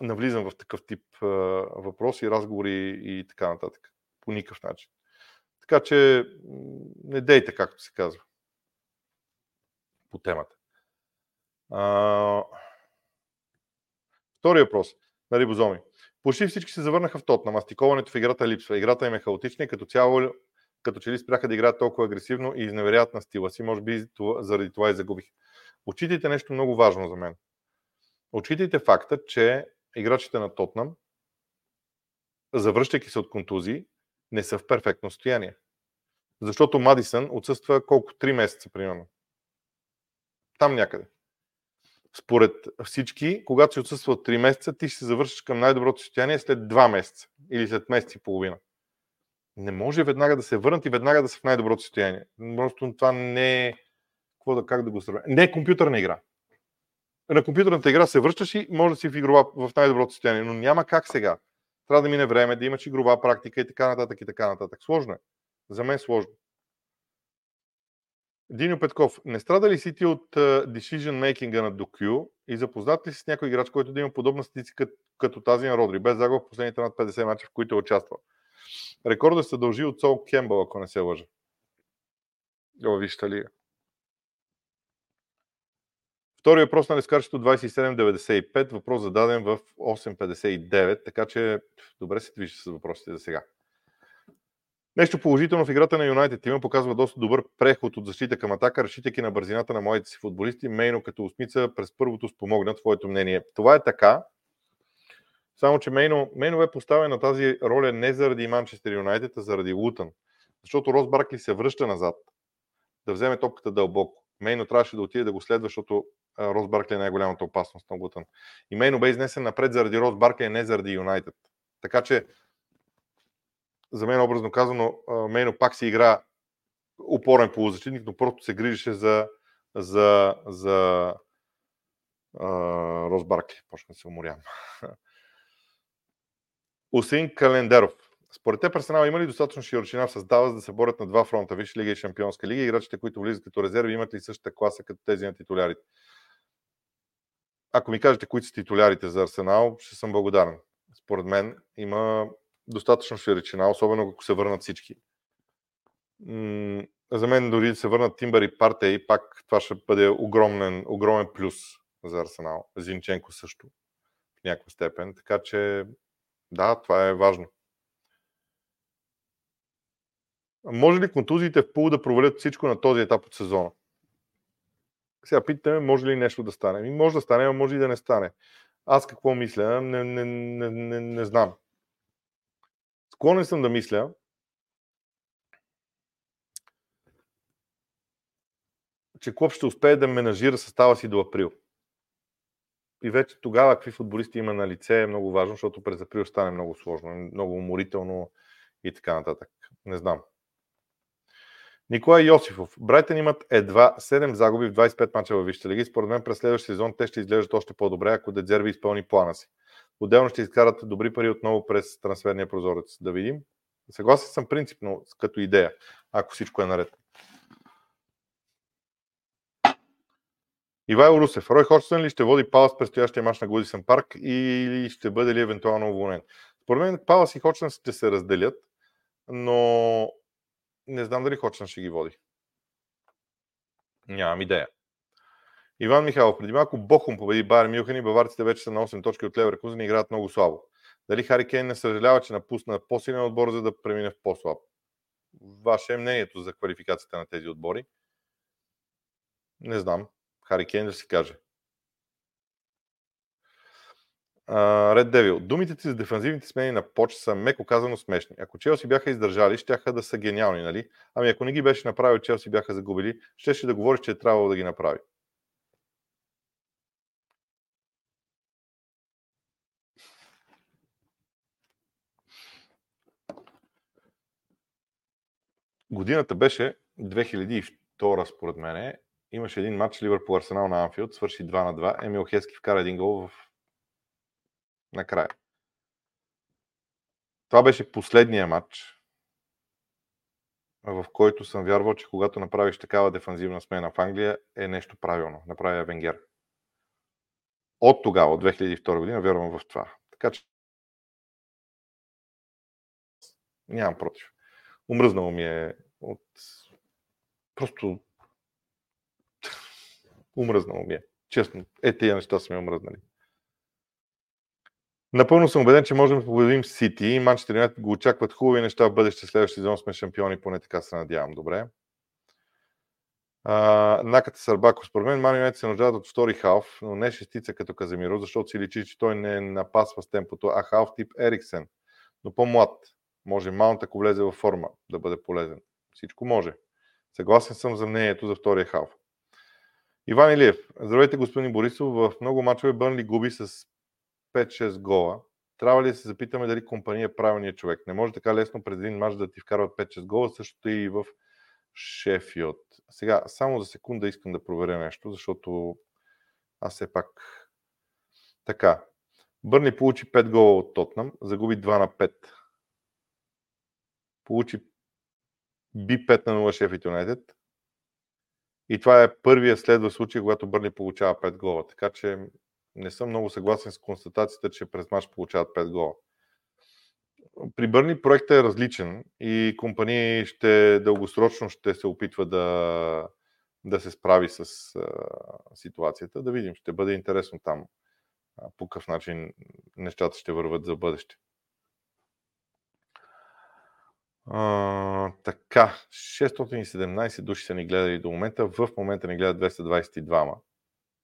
навлизам в такъв тип въпроси, разговори и така нататък. По никакъв начин. Така че не дейте, както се казва по темата. А... Втори въпрос на Рибозоми. Почти всички се завърнаха в тот. На мастиковането в играта липсва. Играта им е хаотична и като цяло като че ли спряха да играят толкова агресивно и изневеряват на стила си. Може би заради това и загубих. Отчитайте нещо много важно за мен. Отчитайте факта, че играчите на Тотнам, завръщайки се от контузии, не са в перфектно състояние. Защото Мадисън отсъства колко? Три месеца, примерно. Там някъде. Според всички, когато си отсъства от 3 месеца, ти ще се завършиш към най-доброто състояние след 2 месеца или след месец и половина. Не може веднага да се върнат и веднага да са в най-доброто състояние. Просто това не е. Какво да, как да го сравня? Не е компютърна игра. На компютърната игра се връщаш и може да си в, игрова, в най-доброто състояние, но няма как сега. Трябва да мине време, да имаш игрова практика и така нататък и така нататък. Сложно е. За мен сложно. Диньо Петков, не страда ли си ти от decision making на DoQ и запознат ли си с някой играч, който да има подобна статистика като тази на Родри, без загуба в последните над 50 мача, в които е участвал? Рекордът се дължи от Сол Кембъл, ако не се лъжа. О, вижте ли. Втори въпрос на Лескарчето 2795, въпрос зададен в 859, така че добре се движи с въпросите за сега. Нещо положително в играта на Юнайтед има показва доста добър преход от защита към атака, разчитайки на бързината на моите си футболисти. Мейно като осмица през първото спомогна твоето мнение. Това е така, само че Мейно, Мейно е поставен на тази роля не заради Манчестър Юнайтед, а заради Лутън. Защото Рос Баркли се връща назад да вземе топката дълбоко. Мейно трябваше да отиде да го следва, защото Рос Баркли е най-голямата опасност на Лутън. И Мейно бе изнесен напред заради Рос Баркли, не заради Юнайтед. Така че за мен образно казано, Мейно пак си игра упорен полузащитник, но просто се грижеше за, за, за а, Рос Баркли. Почна да се уморявам. Усин Календаров. Според те персонал има ли достатъчно широчина в състава, за да се борят на два фронта, Висша лига и Шампионска лига? Играчите, които влизат като резерви, имат ли същата класа като тези на титулярите? Ако ми кажете кои са титулярите за Арсенал, ще съм благодарен. Според мен има достатъчно широчина, особено ако се върнат всички. За мен дори да се върнат Тимбър и Парте и пак това ще бъде огромен, огромен плюс за Арсенал. Зинченко също в някаква степен. Така че да, това е важно. Може ли контузиите в пул да провалят всичко на този етап от сезона? Сега питаме, може ли нещо да стане? може да стане, а може и да не стане. Аз какво мисля? Не, не, не, не, не знам. Склонен съм да мисля, че Клоп ще успее да менажира състава си до април. И вече тогава какви футболисти има на лице е много важно, защото през април стане много сложно, много уморително и така нататък. Не знам. Николай Йосифов. Брайтън имат едва 7 загуби в 25 мача във Висшата лига и според мен през следващия сезон те ще изглеждат още по-добре, ако Дедзерви изпълни плана си. Отделно ще изкарат добри пари отново през трансферния прозорец. Да видим. Съгласен съм принципно като идея, ако всичко е наред. Ивайло Русев. Рой Ходжсън ли ще води Палас предстоящия мач на Гудисън парк или ще бъде ли евентуално уволнен? Според мен Палас и Ходжсън ще се разделят, но не знам дали Ходжсън ще ги води. Нямам идея. Иван Михайлов, преди малко Бохум победи Байер Мюхен и баварците вече са на 8 точки от Леверкузен и играят много слабо. Дали Хари Кейн не съжалява, че напусна по-силен отбор, за да премине в по-слаб? Ваше е мнението за квалификацията на тези отбори? Не знам. Хари Кейн да си каже. Ред Девил. Думите ти за дефанзивните смени на Поч са меко казано смешни. Ако Челси бяха издържали, щяха да са гениални, нали? Ами ако не ги беше направил, Челси бяха загубили, щеше да говориш, че е трябвало да ги направи. Годината беше 2002, според мен. Имаше един матч Ливърпул Арсенал на Анфилд, свърши 2 на 2. Емил Хески вкара един гол в накрая. Това беше последния матч, в който съм вярвал, че когато направиш такава дефанзивна смена в Англия, е нещо правилно. Направя Венгер. От тогава, от 2002 година, вярвам в това. Така че нямам против. Умръзнало ми е от... Просто умръзнало ми е. Честно, е тия неща са ми омръзнали. Напълно съм убеден, че можем да победим Сити и Манчестър Юнайтед го очакват хубави неща в бъдеще. Следващия сезон сме шампиони, поне така се надявам. Добре. Uh, Наката Сарбаков. Според мен Ман се нуждаят от втори халф, но не шестица като Каземиро, защото си личи, че той не напасва с темпото, а халф тип Ериксен, но по-млад. Може Маунт, ако влезе във форма, да бъде полезен. Всичко може. Съгласен съм за мнението за втория халф. Иван Илиев. Здравейте, господин Борисов. В много мачове Бърнли губи с 5-6 гола. Трябва ли да се запитаме дали компания е правилният човек? Не може така лесно през един мач да ти вкарват 5-6 гола, същото и в Шефилд. Сега, само за секунда искам да проверя нещо, защото аз все пак така. Бърни получи 5 гола от Тотнам, загуби 2 на 5. Получи би 5 на 0 Шефит Юнайтед. И това е първия следващ случай, когато Бърни получава 5 гола. Така че не съм много съгласен с констатацията, че през мач получават 5 гола. При Бърни проектът е различен и компания ще дългосрочно ще се опитва да, да се справи с а, ситуацията. Да видим, ще бъде интересно там а, по какъв начин нещата ще върват за бъдеще. А, така, 617 души са ни гледали до момента. В момента ни гледат 222.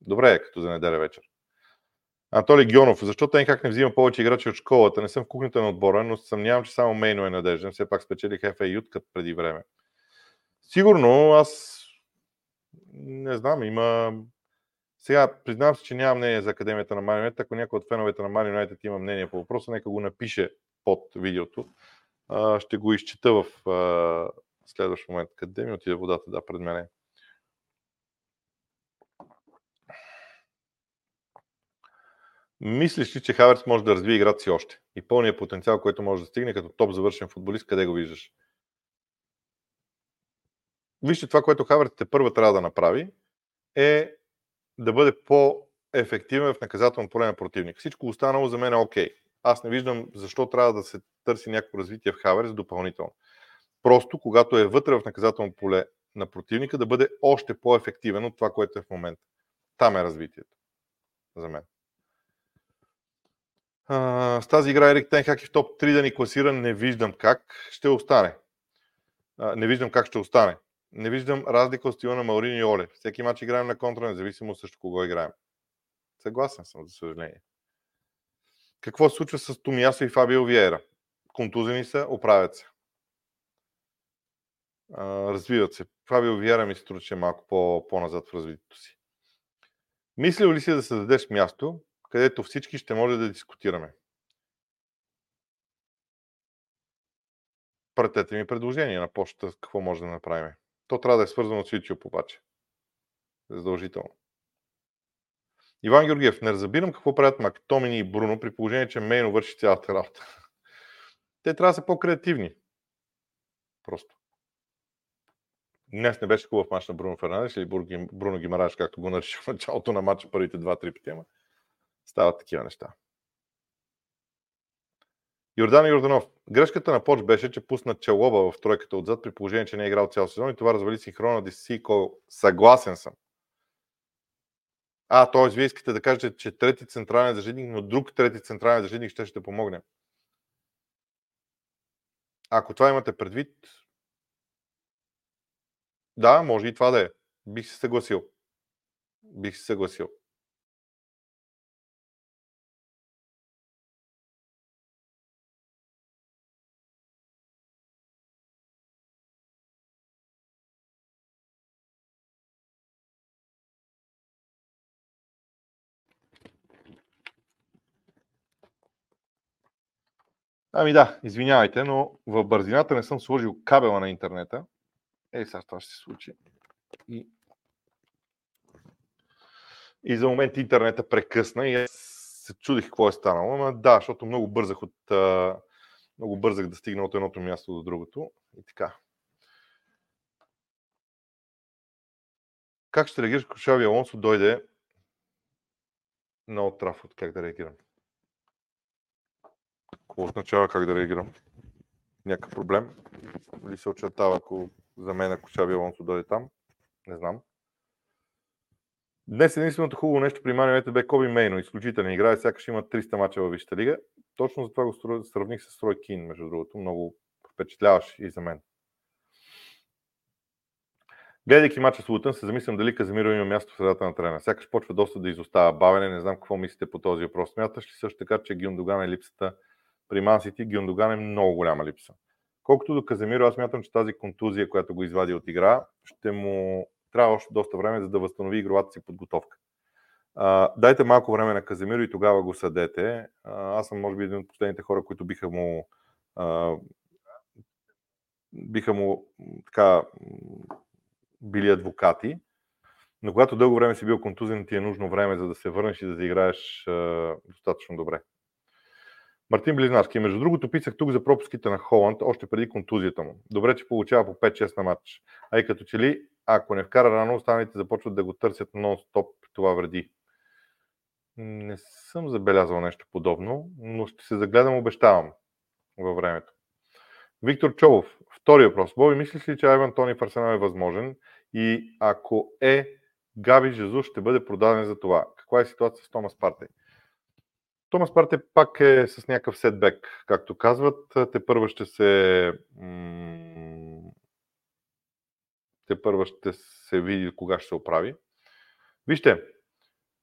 Добре е, като за неделя вечер. Анатолий Гионов, защо те как не взима повече играчи от школата? Не съм в кухнята на отбора, но съмнявам, че само Мейно е надежден. Все пак спечелих FA Ютка преди време. Сигурно, аз не знам, има... Сега, признавам се, че нямам мнение за Академията на Мани Ако някой от феновете на Юнайтед има мнение по въпроса, нека го напише под видеото. Ще го изчита в следващ момент. Къде ми отиде водата? Да, пред мене. Мислиш ли, че Хаверс може да развие играта си още? И пълният потенциал, който може да стигне като топ завършен футболист, къде го виждаш? Вижте, това, което Хаверс те първа трябва да направи, е да бъде по-ефективен в наказателно поле на противник. Всичко останало за мен е окей. Okay. Аз не виждам защо трябва да се търси някакво развитие в Хаверс допълнително. Просто, когато е вътре в наказателно поле на противника, да бъде още по-ефективен от това, което е в момента. Там е развитието. За мен с тази игра Ерик Тенхак и в топ 3 да ни класира, не виждам как ще остане. А, не виждам как ще остане. Не виждам разлика от стила на Маурини и Оле. Всеки матч играем на контра, независимо също кого играем. Съгласен съм, за съжаление. Какво се случва с Томиасо и Фабио Виера? Контузени са, оправят се. Развиват се. Фабио Виера ми се струва, че е малко по, по-назад в развитието си. Мислил ли си да се дадеш място където всички ще може да дискутираме. Пратете ми предложение на почта какво може да направим. То трябва да е свързано с YouTube обаче. Задължително. Иван Георгиев, не разбирам какво правят Мактомини и Бруно при положение, че Мейно върши цялата работа. Те трябва да са по-креативни. Просто. Днес не беше хубав мач на Бруно Фернандес или Бруно Гимараш, както го нарича в началото на матча първите два-три пъти, ама стават такива неща. Йордан Йорданов. Грешката на Поч беше, че пусна Челоба в тройката отзад при положение, че не е играл цял сезон и това развали синхрона си кол. Съгласен съм. А, т.е. вие искате да кажете, че трети централен защитник, но друг трети централен защитник ще ще помогне. Ако това имате предвид, да, може и това да е. Бих се съгласил. Бих се съгласил. Ами да, извинявайте, но в бързината не съм сложил кабела на интернета. Е, сега това ще се случи. И, и за момент интернета прекъсна и аз се чудих какво е станало. Ама да, защото много бързах от много бързах да стигна от едното място до другото. И така. Как ще реагираш, ако Шави Алонсо дойде на Отрафот? Как да реагирам? Какво означава как да реагирам? Някакъв проблем? Или се очертава, ако за мен, ако Шаби Алонсо дойде там? Не знам. Днес единственото хубаво нещо при Мани бе Коби Мейно. Изключителен играе, сякаш има 300 мача във Висшата лига. Точно за това го сравних с Рой Кин, между другото. Много впечатляваш и за мен. Гледайки мача с Лутън, се замислям дали Казимиро има място в средата на терена. Сякаш почва доста да изостава бавене. Не знам какво мислите по този въпрос. Смяташ ли също така, че Гюндоган е липсата при Мансити Гюндоган е много голяма липса. Колкото до Каземиро, аз мятам, че тази контузия, която го извади от игра, ще му трябва още доста време, за да възстанови игровата си подготовка. А, дайте малко време на Каземиро и тогава го съдете. А, аз съм, може би, един от последните хора, които биха му а, биха му така били адвокати. Но когато дълго време си бил контузен, ти е нужно време, за да се върнеш и да заиграеш достатъчно добре. Мартин Близнарски. Между другото, писах тук за пропуските на Холанд още преди контузията му. Добре, че получава по 5-6 на матч. А и като че ли, ако не вкара рано, останалите започват да го търсят нон-стоп, това вреди. Не съм забелязал нещо подобно, но ще се загледам, обещавам във времето. Виктор Чолов, втори въпрос. Боби, мислиш ли, че Айван Тони в Арсенал е възможен? И ако е, Габи Жезус ще бъде продаден за това. Каква е ситуация с Томас Партей? Томас Парте пак е с някакъв сетбек, както казват. Те първа ще се те първа ще се види кога ще се оправи. Вижте,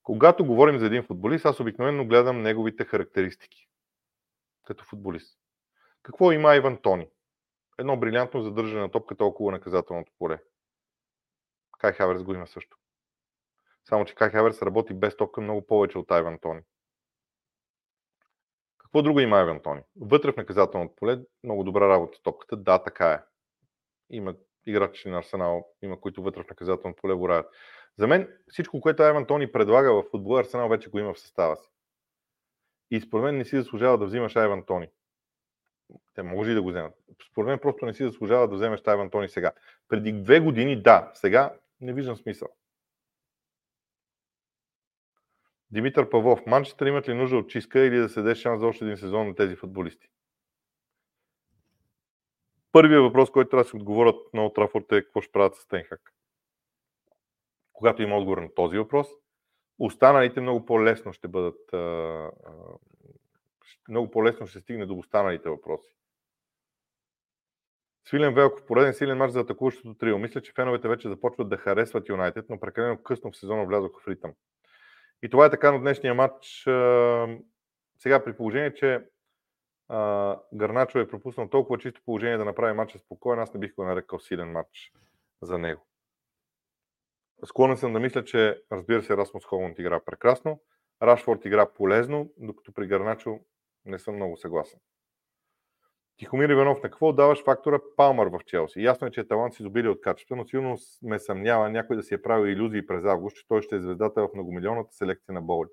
когато говорим за един футболист, аз обикновено гледам неговите характеристики като футболист. Какво има Иван Тони? Едно брилянтно задържане на топката около наказателното поле. Кай Хаверс го има също. Само, че Кай Хаверс работи без топка много повече от Айван Тони. Какво друго има Еван Тони? Вътре в наказателното поле много добра работа топката. Да, така е. Има играчи на Арсенал, има които вътре в наказателното поле го правят. За мен всичко, което Еван Тони предлага в футбола, Арсенал вече го има в състава си. И според мен не си заслужава да взимаш Айван Тони. Те може и да го вземат. Според мен просто не си заслужава да вземеш Айван Тони сега. Преди две години да, сега не виждам смисъл. Димитър Павлов, Манчестър имат ли нужда от чистка или да се даде шанс за още един сезон на тези футболисти? Първият въпрос, който трябва да се отговорят на Отрафорд е какво ще правят с Тенхак. Когато има отговор на този въпрос, останалите много по-лесно ще бъдат много по-лесно ще стигне до останалите въпроси. Свилен Велков, пореден силен мач за атакуващото трио. Мисля, че феновете вече започват да харесват Юнайтед, но прекалено късно в сезона влязоха в ритъм. И това е така на днешния матч. Сега при положение, че Гарначо е пропуснал толкова чисто положение да направи матча спокоен, аз не бих го нарекал силен матч за него. Склонен съм да мисля, че разбира се, Расмус Холанд игра прекрасно, Рашфорд игра полезно, докато при Гарначо не съм много съгласен. Тихомир Иванов, на какво даваш фактора Палмър в Челси? Ясно е, че е талант си изобили от качество, но силно ме съмнява някой да си е правил иллюзии през август, че той ще е звездата в многомилионната селекция на Боли.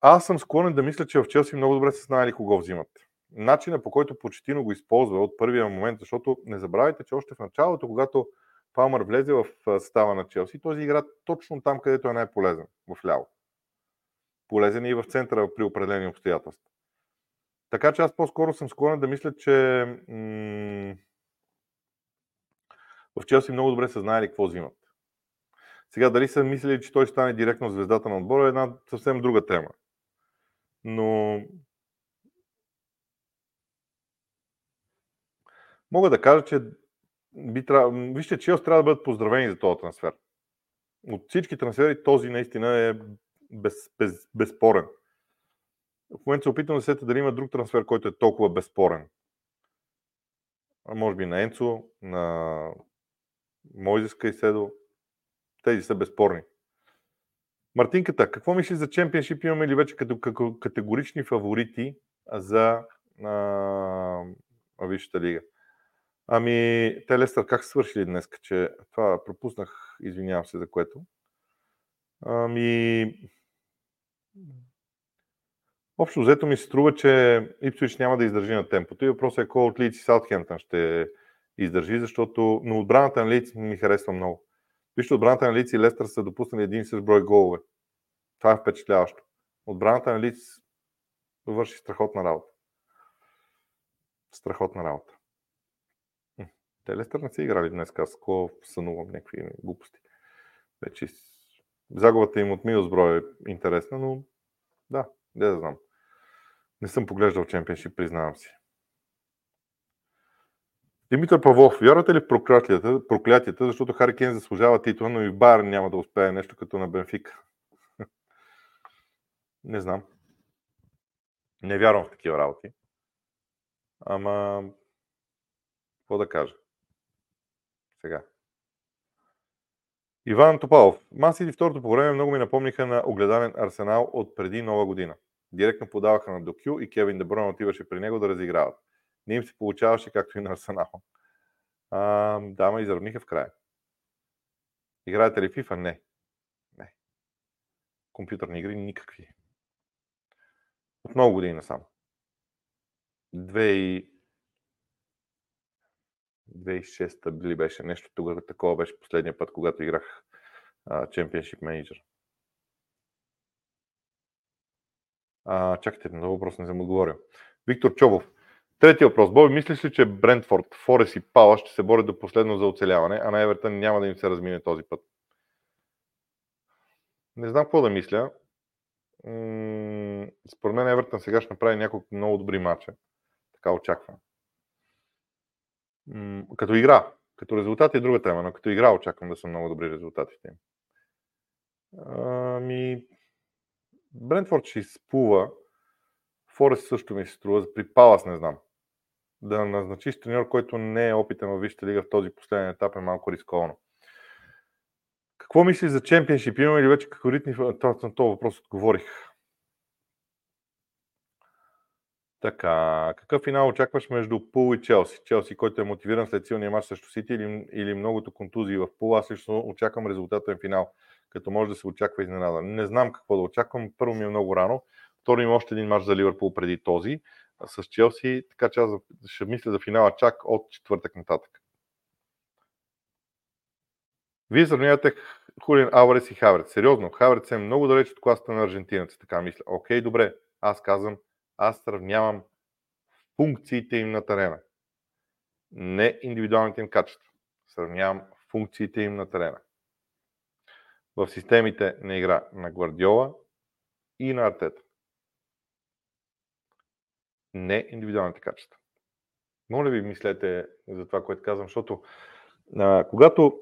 Аз съм склонен да мисля, че в Челси много добре са знаели кого взимат. Начина по който Почетино го използва от първия момент, защото не забравяйте, че още в началото, когато Палмър влезе в състава на Челси, този игра точно там, където е най-полезен, в ляво. Полезен е и в центъра при определени обстоятелства. Така че аз по-скоро съм склонен да мисля, че м- в Челси много добре са знаели какво взимат. Сега дали са мислили, че той стане директно звездата на отбора е една съвсем друга тема. Но мога да кажа, че би трябва... Вижте, Челси трябва да бъдат поздравени за този трансфер. От всички трансфери този наистина е без, без, безспорен. В момента се опитвам да сета дали има друг трансфер, който е толкова безспорен. Може би на Енцо, на Мойзес Кайседо. Тези са безспорни. Мартинката, какво мислиш за чемпионшип? Имаме ли вече като, като категорични фаворити за а, Висшата лига? Ами, те Лестър как свършили днес? Че това пропуснах, извинявам се за което. Ами, Общо взето ми се струва, че Ипсвич няма да издържи на темпото и въпросът е кой от Лиц и Саутхемптън ще издържи, защото но отбраната на Лиц ми харесва много. Вижте, отбраната на Лиц и Лестър са допуснали един с брой голове. Това е впечатляващо. Отбраната на Лиц върши страхотна работа. Страхотна работа. Те Лестър не са играли днес, аз какво сънувам някакви глупости. Вече загубата им от Милсброй е интересна, но да, не да знам. Не съм поглеждал чемпионшип, признавам си. Димитър Павлов, вярвате ли в проклятията, проклятията защото Хари Кен заслужава титла, но и Бар няма да успее нещо като на Бенфика? Не знам. Не вярвам в такива работи. Ама, какво да кажа? Сега. Иван Топалов. Масити второто по време много ми напомниха на огледален арсенал от преди нова година. Директно подаваха на Докю и Кевин Деброн отиваше при него да разиграват. Не им се получаваше както и на Арсенал. А, да, ма изравниха в края. Играете ли FIFA? Не. Не. Компютърни игри никакви. От много години насам. 2006 били беше нещо тогава, такова беше последния път, когато играх Championship Manager. А, чакайте, на въпрос не съм отговорил. Виктор Чобов. Третия въпрос. Боби, мислиш ли, че Брентфорд, Форес и Пала ще се борят до последно за оцеляване, а на Евертън няма да им се размине този път? Не знам какво да мисля. Според мен Евертън сега ще направи няколко много добри матча. Така очаквам. Като игра. Като резултат е друга тема, но като игра очаквам да са много добри резултатите им. Ами, Брентфорд ще изплува. Форест също ми се струва. При Палас не знам. Да назначиш треньор, който не е опитен във Висшата лига в този последен етап е малко рисковано. Какво мислиш за чемпионшип? Имаме ли вече какво ритми? На този въпрос отговорих. Така, какъв финал очакваш между Пул и Челси? Челси, който е мотивиран след силния матч срещу Сити или, или многото контузии в Пул? Аз лично очаквам резултатен финал като може да се очаква изненада. Не знам какво да очаквам. Първо ми е много рано. Второ има още един мач за Ливърпул преди този с Челси, така че аз ще мисля за финала чак от четвъртък нататък. Вие сравнявате Хулин Алварес и Хаверц. Сериозно, Хаверц е много далеч от класата на аржентинец, така мисля. Окей, добре, аз казвам, аз сравнявам функциите им на терена. Не индивидуалните им качества. Сравнявам функциите им на терена в системите на игра на Гвардиола и на Артета. Не индивидуалните качества. Моля ви, мислете за това, което казвам, защото а, когато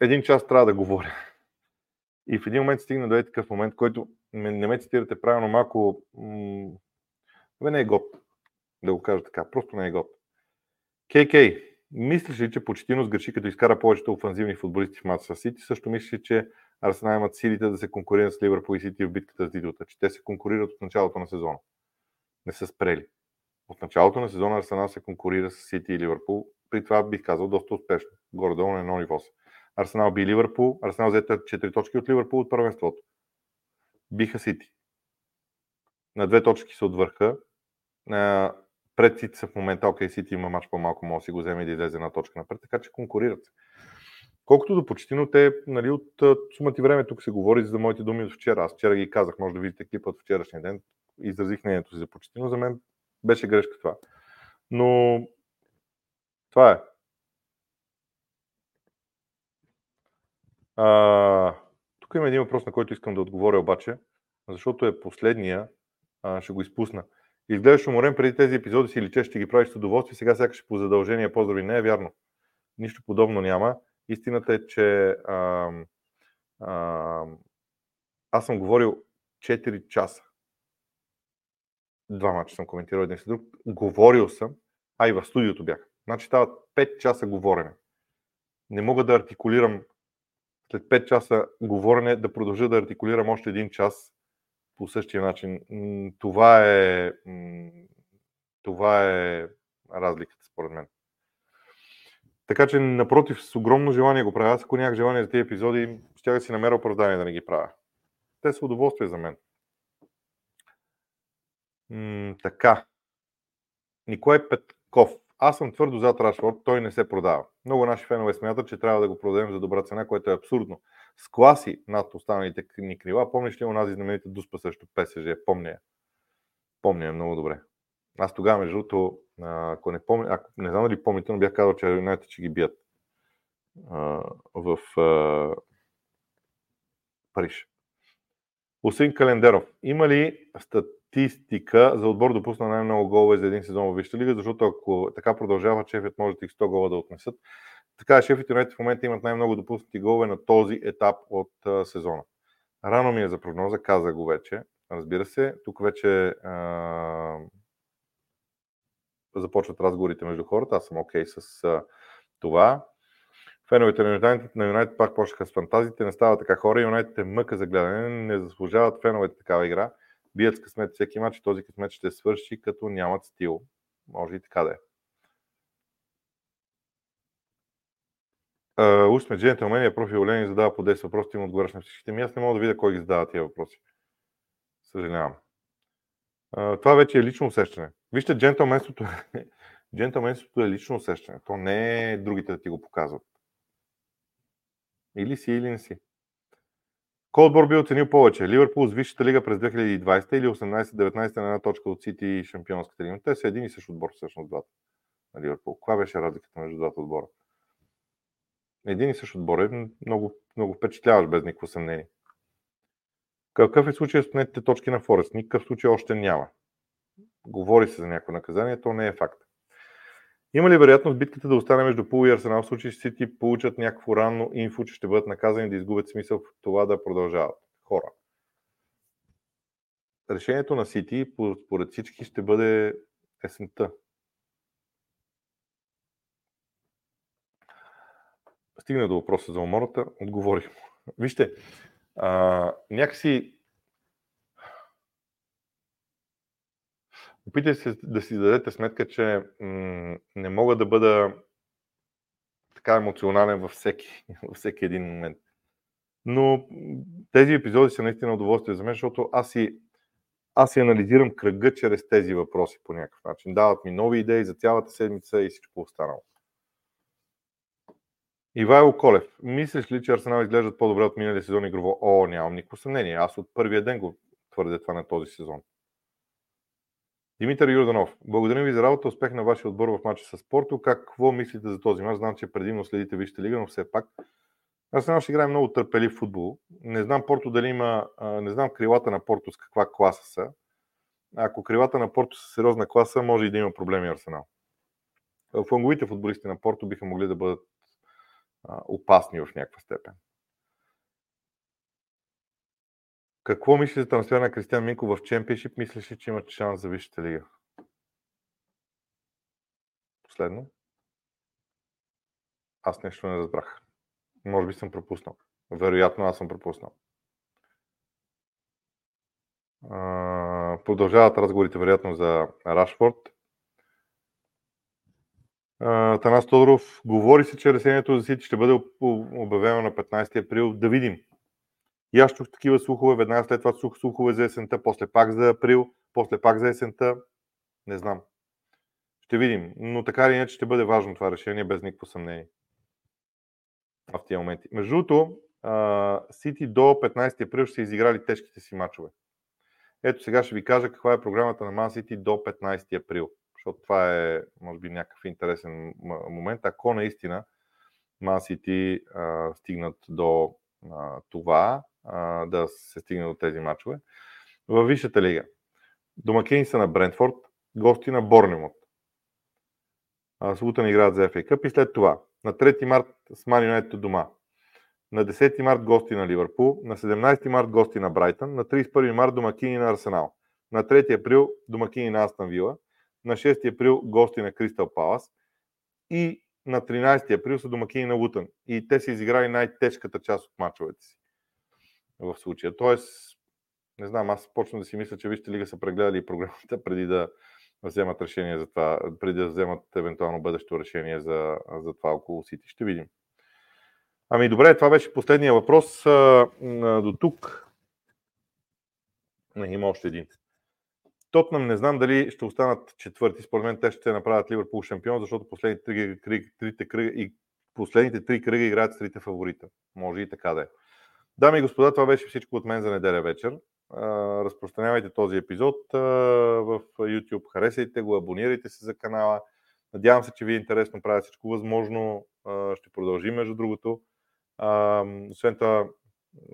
един час трябва да говоря и в един момент стигна до е такъв момент, който не ме цитирате правилно, малко м- не е год, да го кажа така, просто не е год. КК, Мислиш ли, че Почетино сгреши, като изкара повечето офанзивни футболисти в матча Сити? Също мислиш ли, че Арсенал имат силите да се конкурират с Ливърпул и Сити в битката с титулата? Че те се конкурират от началото на сезона? Не са спрели. От началото на сезона Арсенал се конкурира с Сити и Ливърпул. При това бих казал доста успешно. Горе-долу на едно ниво си. Арсенал би Ливърпул. Арсенал взе 4 точки от Ливърпул от първенството. Биха Сити. На две точки се отвърха. Пред Сити са в момента, окей, Сити има мач по-малко, може да си го вземе и да излезе на точка напред, така че конкурират се. Колкото до почтино, те нали, от сумата и време тук се говори за моите думи от вчера. Аз вчера ги казах, може да видите клипа от вчерашния ден. Изразих мнението си за почтино. За мен беше грешка това. Но това е. А, тук има един въпрос, на който искам да отговоря обаче, защото е последния, а, ще го изпусна. Изглеждаш уморен преди тези епизоди си личеш, ще ги правиш с удоволствие, сега сякаш по задължение поздрави. Не е вярно. Нищо подобно няма. Истината е, че а, а, аз съм говорил 4 часа. Два мача съм коментирал един след друг. Говорил съм, а и в студиото бях. Значи стават 5 часа говорене. Не мога да артикулирам след 5 часа говорене да продължа да артикулирам още един час по същия начин. Това е, това е разликата, според мен. Така че, напротив, с огромно желание го правя. Аз ако нямах желание за тези епизоди, ще да си намеря оправдание да не ги правя. Те са удоволствие за мен. М- така. Николай Петков. Аз съм твърдо зад Рашфорд, той не се продава. Много наши фенове смятат, че трябва да го продадем за добра цена, което е абсурдно. С класи над останалите ни крила. Помниш ли онази знаменита дуспа също ПСЖ? Помня. Помня много добре. Аз тогава, между другото, ако не помня, ако не знам дали помните, но бях казал, че Юнайтед че ги бият в Париж. Усин Календеров. Има ли статистика за отбор допусна най-много голове за един сезон в Висшата лига, защото ако така продължава, Шефът може да их 100 гола да отнесат. Така, Шефът Юнайтед в момента имат най-много допуснати голове на този етап от а, сезона. Рано ми е за прогноза, каза го вече. Разбира се, тук вече а, започват разговорите между хората. Аз съм окей okay с а, това. Феновете на Юнайтед, на Юнайтед пак почнаха с фантазиите. Не става така хора. Юнайтед е мъка за гледане. Не заслужават феновете такава игра. Бият с късмет всеки матч и този късмет ще свърши, като нямат стил. Може и така да е. уж сме джентълмени, е профил Олени задава по 10 въпроси, им отговаряш на всичките ми. Аз не мога да видя кой ги задава тия въпроси. Съжалявам. това вече е лично усещане. Вижте, джентълменството, джентълменството е лично усещане. То не е другите да ти го показват. Или си, или не си. Кой отбор би оценил повече? Ливърпул с Висшата лига през 2020 или 18-19 на една точка от Сити и Шампионската лига? Те са един и същ отбор всъщност двата на Ливърпул. Каква беше разликата между двата отбора? Един и същ отбор е много, много впечатляващ, без никакво съмнение. Какъв е случай с отнетите точки на Форест? Никакъв случай още няма. Говори се за някакво наказание, то не е факт. Има ли вероятност битката да остане между Пул и Арсенал в случай, че Сити получат някакво ранно инфо, че ще бъдат наказани да изгубят смисъл в това да продължават? Хора. Решението на Сити, според всички, ще бъде есента. Стигна до въпроса за умората, отговорих му. Вижте, а, някакси Опитайте се да си дадете сметка, че м- не мога да бъда така емоционален във всеки, във всеки един момент. Но тези епизоди са наистина удоволствие за мен, защото аз си, аз си анализирам кръга чрез тези въпроси по някакъв начин. Дават ми нови идеи за цялата седмица и всичко останало. Ивайло Колев. Мислиш ли, че Арсенал изглеждат по-добре от миналия сезон игрово? О, нямам никакво съмнение. Аз от първия ден го твърдя това на този сезон. Димитър Юрданов, благодарим ви за работа, успех на вашия отбор в матча с Порто. Какво мислите за този мач? Знам, че предимно следите Вижте лига, но все пак. Аз ще играе много търпелив футбол. Не знам Порто дали има, не знам крилата на Порто с каква класа са. Ако крилата на Порто са сериозна класа, може и да има проблеми Арсенал. Фланговите футболисти на Порто биха могли да бъдат опасни в някаква степен. Какво мислиш за трансфер на Кристиан Минко в Чемпионшип? Мислиш ли, че има шанс за Висшата лига? Последно. Аз нещо не разбрах. Може би съм пропуснал. Вероятно аз съм пропуснал. продължават разговорите, вероятно, за Рашфорд. Танас Тодоров, говори се, че решението за Сити ще бъде обявено на 15 април. Да видим. И аз чух такива слухове, веднага след това слух слухове за есента, после пак за април, после пак за есента. Не знам. Ще видим. Но така или иначе ще бъде важно това решение, без никакво съмнение. В тези моменти. Между другото, Сити до 15 април ще са изиграли тежките си мачове. Ето сега ще ви кажа каква е програмата на Man City до 15 април, защото това е, може би, някакъв интересен момент. Ако наистина City а, стигнат до а, това, да се стигне до тези мачове. Във Висшата лига. Домакини са на Брентфорд, гости на Борнемот. Субота играят за FA Cup и след това на 3 март с United дома. На 10 март гости на Ливърпул, на 17 март гости на Брайтън, на 31 март домакини на Арсенал, на 3 април домакини на Астан Вила, на 6 април гости на Кристал Палас и на 13 април са домакини на Лутън. И те са изиграли най-тежката част от мачовете си в случая. Тоест, не знам, аз почвам да си мисля, че вижте лига са прегледали програмата преди да вземат решение за това, преди да вземат евентуално бъдещо решение за, за това около Сити. Ще видим. Ами добре, това беше последния въпрос. До тук. Не, има още един. Тотнам не знам дали ще останат четвърти. Според мен те ще направят Ливърпул шампион, защото последните три, три, трите кръга и последните три кръга играят с трите фаворита. Може и така да е. Дами и господа, това беше всичко от мен за неделя вечер. Разпространявайте този епизод в YouTube, харесайте го, абонирайте се за канала. Надявам се, че ви е интересно, правя всичко възможно. Ще продължим, между другото. Освен това,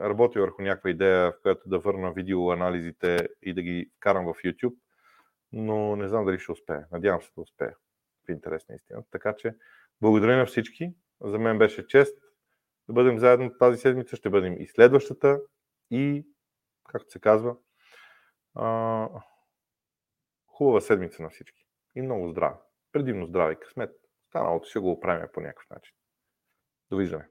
работя върху някаква идея, в която да върна видеоанализите и да ги карам в YouTube, но не знам дали ще успея. Надявам се да успея. В интерес на истината. Така че, благодаря на всички. За мен беше чест да бъдем заедно тази седмица. Ще бъдем и следващата. И, както се казва, хубава седмица на всички. И много здраве. Предимно здраве и късмет. Станалото ще го оправим по някакъв начин. Довиждане.